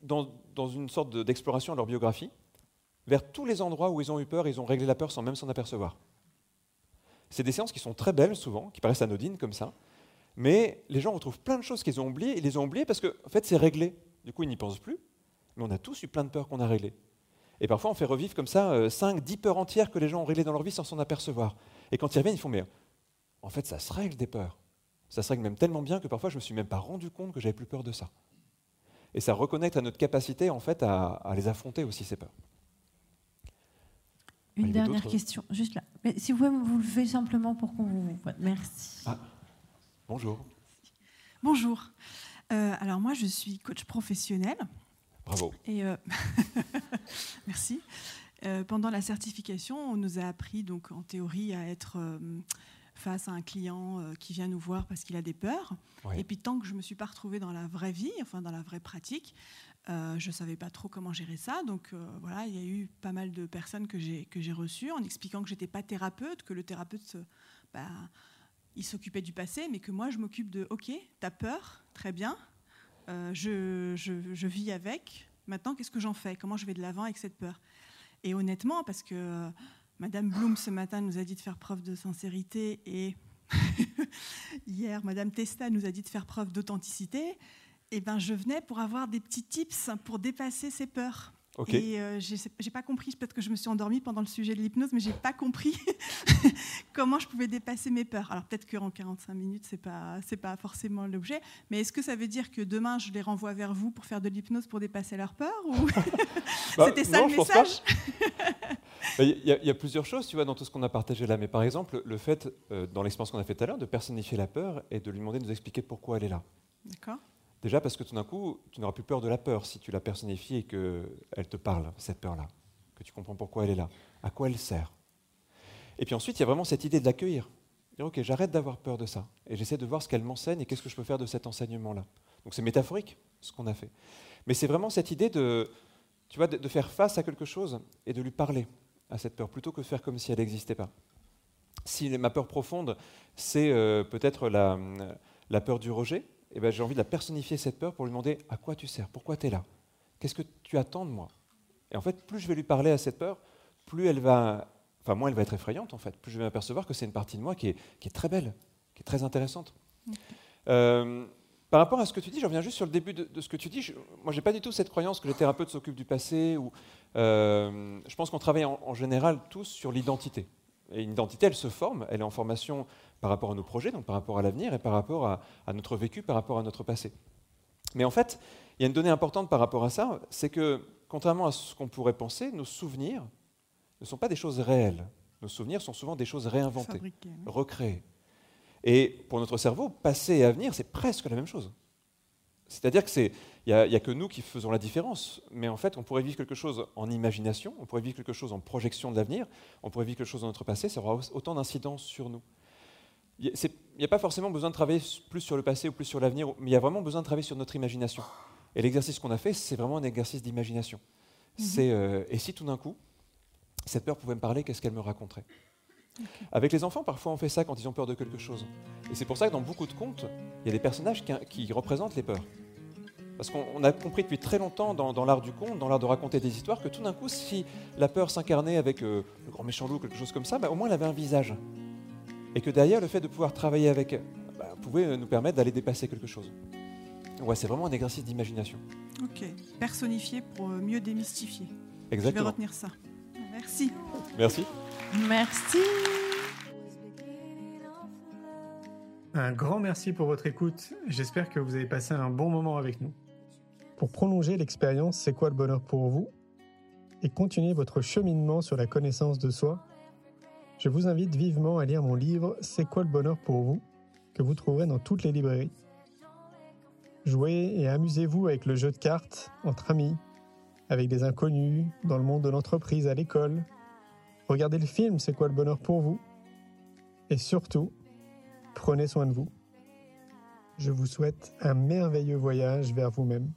dans, dans une sorte d'exploration de leur biographie vers tous les endroits où ils ont eu peur, ils ont réglé la peur sans même s'en apercevoir. C'est des séances qui sont très belles souvent, qui paraissent anodines comme ça, mais les gens retrouvent plein de choses qu'ils ont oubliées, ils les ont oubliées parce qu'en en fait c'est réglé. Du coup ils n'y pensent plus, mais on a tous eu plein de peurs qu'on a réglées. Et parfois on fait revivre comme ça 5, euh, 10 peurs entières que les gens ont réglées dans leur vie sans s'en apercevoir. Et quand ils reviennent, ils font mais en fait ça se règle des peurs. Ça se règle même tellement bien que parfois je me suis même pas rendu compte que j'avais plus peur de ça. Et ça reconnecte à notre capacité en fait à les affronter aussi ces peurs. Une dernière question, juste là. Mais si vous pouvez vous le faites simplement pour qu'on vous voit. Merci. Ah. Bonjour. Bonjour. Euh, alors moi, je suis coach professionnel. Bravo. Et euh, merci. Euh, pendant la certification, on nous a appris donc en théorie à être face à un client qui vient nous voir parce qu'il a des peurs. Et puis tant que je me suis pas retrouvée dans la vraie vie, enfin dans la vraie pratique, euh, je ne savais pas trop comment gérer ça. Donc euh, voilà, il y a eu pas mal de personnes que j'ai, reçues en expliquant que je n'étais pas thérapeute, que le thérapeute, bah, il s'occupait du passé, mais que moi, je m'occupe de, OK, tu as peur, très bien, euh, je, je, vis avec, maintenant, qu'est-ce que j'en fais? Comment je vais de l'avant avec cette peur? Et honnêtement, parce que Madame Bloom, ce matin, nous a dit de faire preuve de sincérité et hier, Madame Testa nous a dit de faire preuve d'authenticité. Eh ben, je venais pour avoir des petits tips pour dépasser ses peurs. Et euh, j'ai pas compris, peut-être que je me suis endormie pendant le sujet de l'hypnose, mais j'ai pas compris comment je pouvais dépasser mes peurs. Alors peut-être qu'en 45 minutes, c'est pas c'est pas forcément l'objet, mais est-ce que ça veut dire que demain je les renvoie vers vous pour faire de l'hypnose pour dépasser leurs peurs ou bah, c'était ça le message bah, Il y, y, a plusieurs choses, tu vois, dans tout ce qu'on a partagé là. Mais par exemple, le fait, euh, dans l'expérience qu'on a fait tout à l'heure, de personnifier la peur et de lui demander de nous expliquer pourquoi elle est là. D'accord. Déjà parce que tout d'un coup, tu n'auras plus peur de la peur si tu la personnifies et qu'elle te parle, cette peur-là, que tu comprends pourquoi elle est là, à quoi elle sert. Et puis ensuite, il y a vraiment cette idée de l'accueillir. Dire, ok, j'arrête d'avoir peur de ça, et j'essaie de voir ce qu'elle m'enseigne et qu'est-ce que je peux faire de cet enseignement-là. Donc c'est métaphorique, ce qu'on a fait. Mais c'est vraiment cette idée de, tu vois, de, faire face à quelque chose et de lui parler à cette peur, plutôt que de faire comme si elle n'existait pas. Si ma peur profonde, c'est euh, peut-être la, la peur du rejet, eh ben, j'ai envie de la personnifier cette peur pour lui demander à quoi tu sers, pourquoi tu es là, qu'est-ce que tu attends de moi? Et en fait, plus je vais lui parler à cette peur, plus elle va, enfin moins elle va être effrayante en fait, plus je vais m'apercevoir que c'est une partie de moi qui est, qui est, très belle, qui est très intéressante. Euh, par rapport à ce que tu dis, je reviens juste sur le début de, ce que tu dis. Je, moi, j'ai pas du tout cette croyance que les thérapeutes s'occupent du passé. Ou, euh, je pense qu'on travaille en, général tous sur l'identité. Et une identité, elle se forme, elle est en formation par rapport à nos projets, donc par rapport à l'avenir et par rapport à, notre vécu, par rapport à notre passé. Mais en fait, il y a une donnée importante par rapport à ça, c'est que contrairement à ce qu'on pourrait penser, nos souvenirs ne sont pas des choses réelles. Nos souvenirs sont souvent des choses réinventées, recréées. Et pour notre cerveau, passé et avenir, c'est presque la même chose. C'est-à-dire qu'il n'y a, a, que nous qui faisons la différence. Mais en fait, on pourrait vivre quelque chose en imagination, on pourrait vivre quelque chose en projection de l'avenir, on pourrait vivre quelque chose dans notre passé, ça aura autant d'incidence sur nous. Il n'y a, pas forcément besoin de travailler plus sur le passé ou plus sur l'avenir, mais il y a vraiment besoin de travailler sur notre imagination. Et l'exercice qu'on a fait, c'est vraiment un exercice d'imagination. Mhm. Euh, et si tout d'un coup, cette peur pouvait me parler, qu'est-ce qu'elle me raconterait? Avec les enfants, parfois on fait ça quand ils ont peur de quelque chose. Et c'est pour ça que dans beaucoup de contes, il y a des personnages qui, représentent les peurs. Parce qu'on a compris depuis très longtemps dans, l'art du conte, dans l'art de raconter des histoires, que tout d'un coup, si la peur s'incarnait avec euh, le grand méchant loup, quelque chose comme ça, bah, au moins elle avait un visage. Et que derrière, le fait de pouvoir travailler avec elle bah, pouvait nous permettre d'aller dépasser quelque chose. Ouais, c'est vraiment un exercice d'imagination. Ok, personnifier pour mieux démystifier. Exactement. Je vais retenir ça. Merci. Merci. Merci. Un grand merci pour votre écoute. J'espère que vous avez passé un bon moment avec nous. Pour prolonger l'expérience C'est quoi le bonheur pour vous? Et continuer votre cheminement sur la connaissance de soi, je vous invite vivement à lire mon livre C'est quoi le bonheur pour vous? que vous trouverez dans toutes les librairies. Jouez et amusez-vous avec le jeu de cartes entre amis, avec des inconnus, dans le monde de l'entreprise, à l'école. Regardez le film C'est quoi le bonheur pour vous? Et surtout, prenez soin de vous. Je vous souhaite un merveilleux voyage vers vous-même.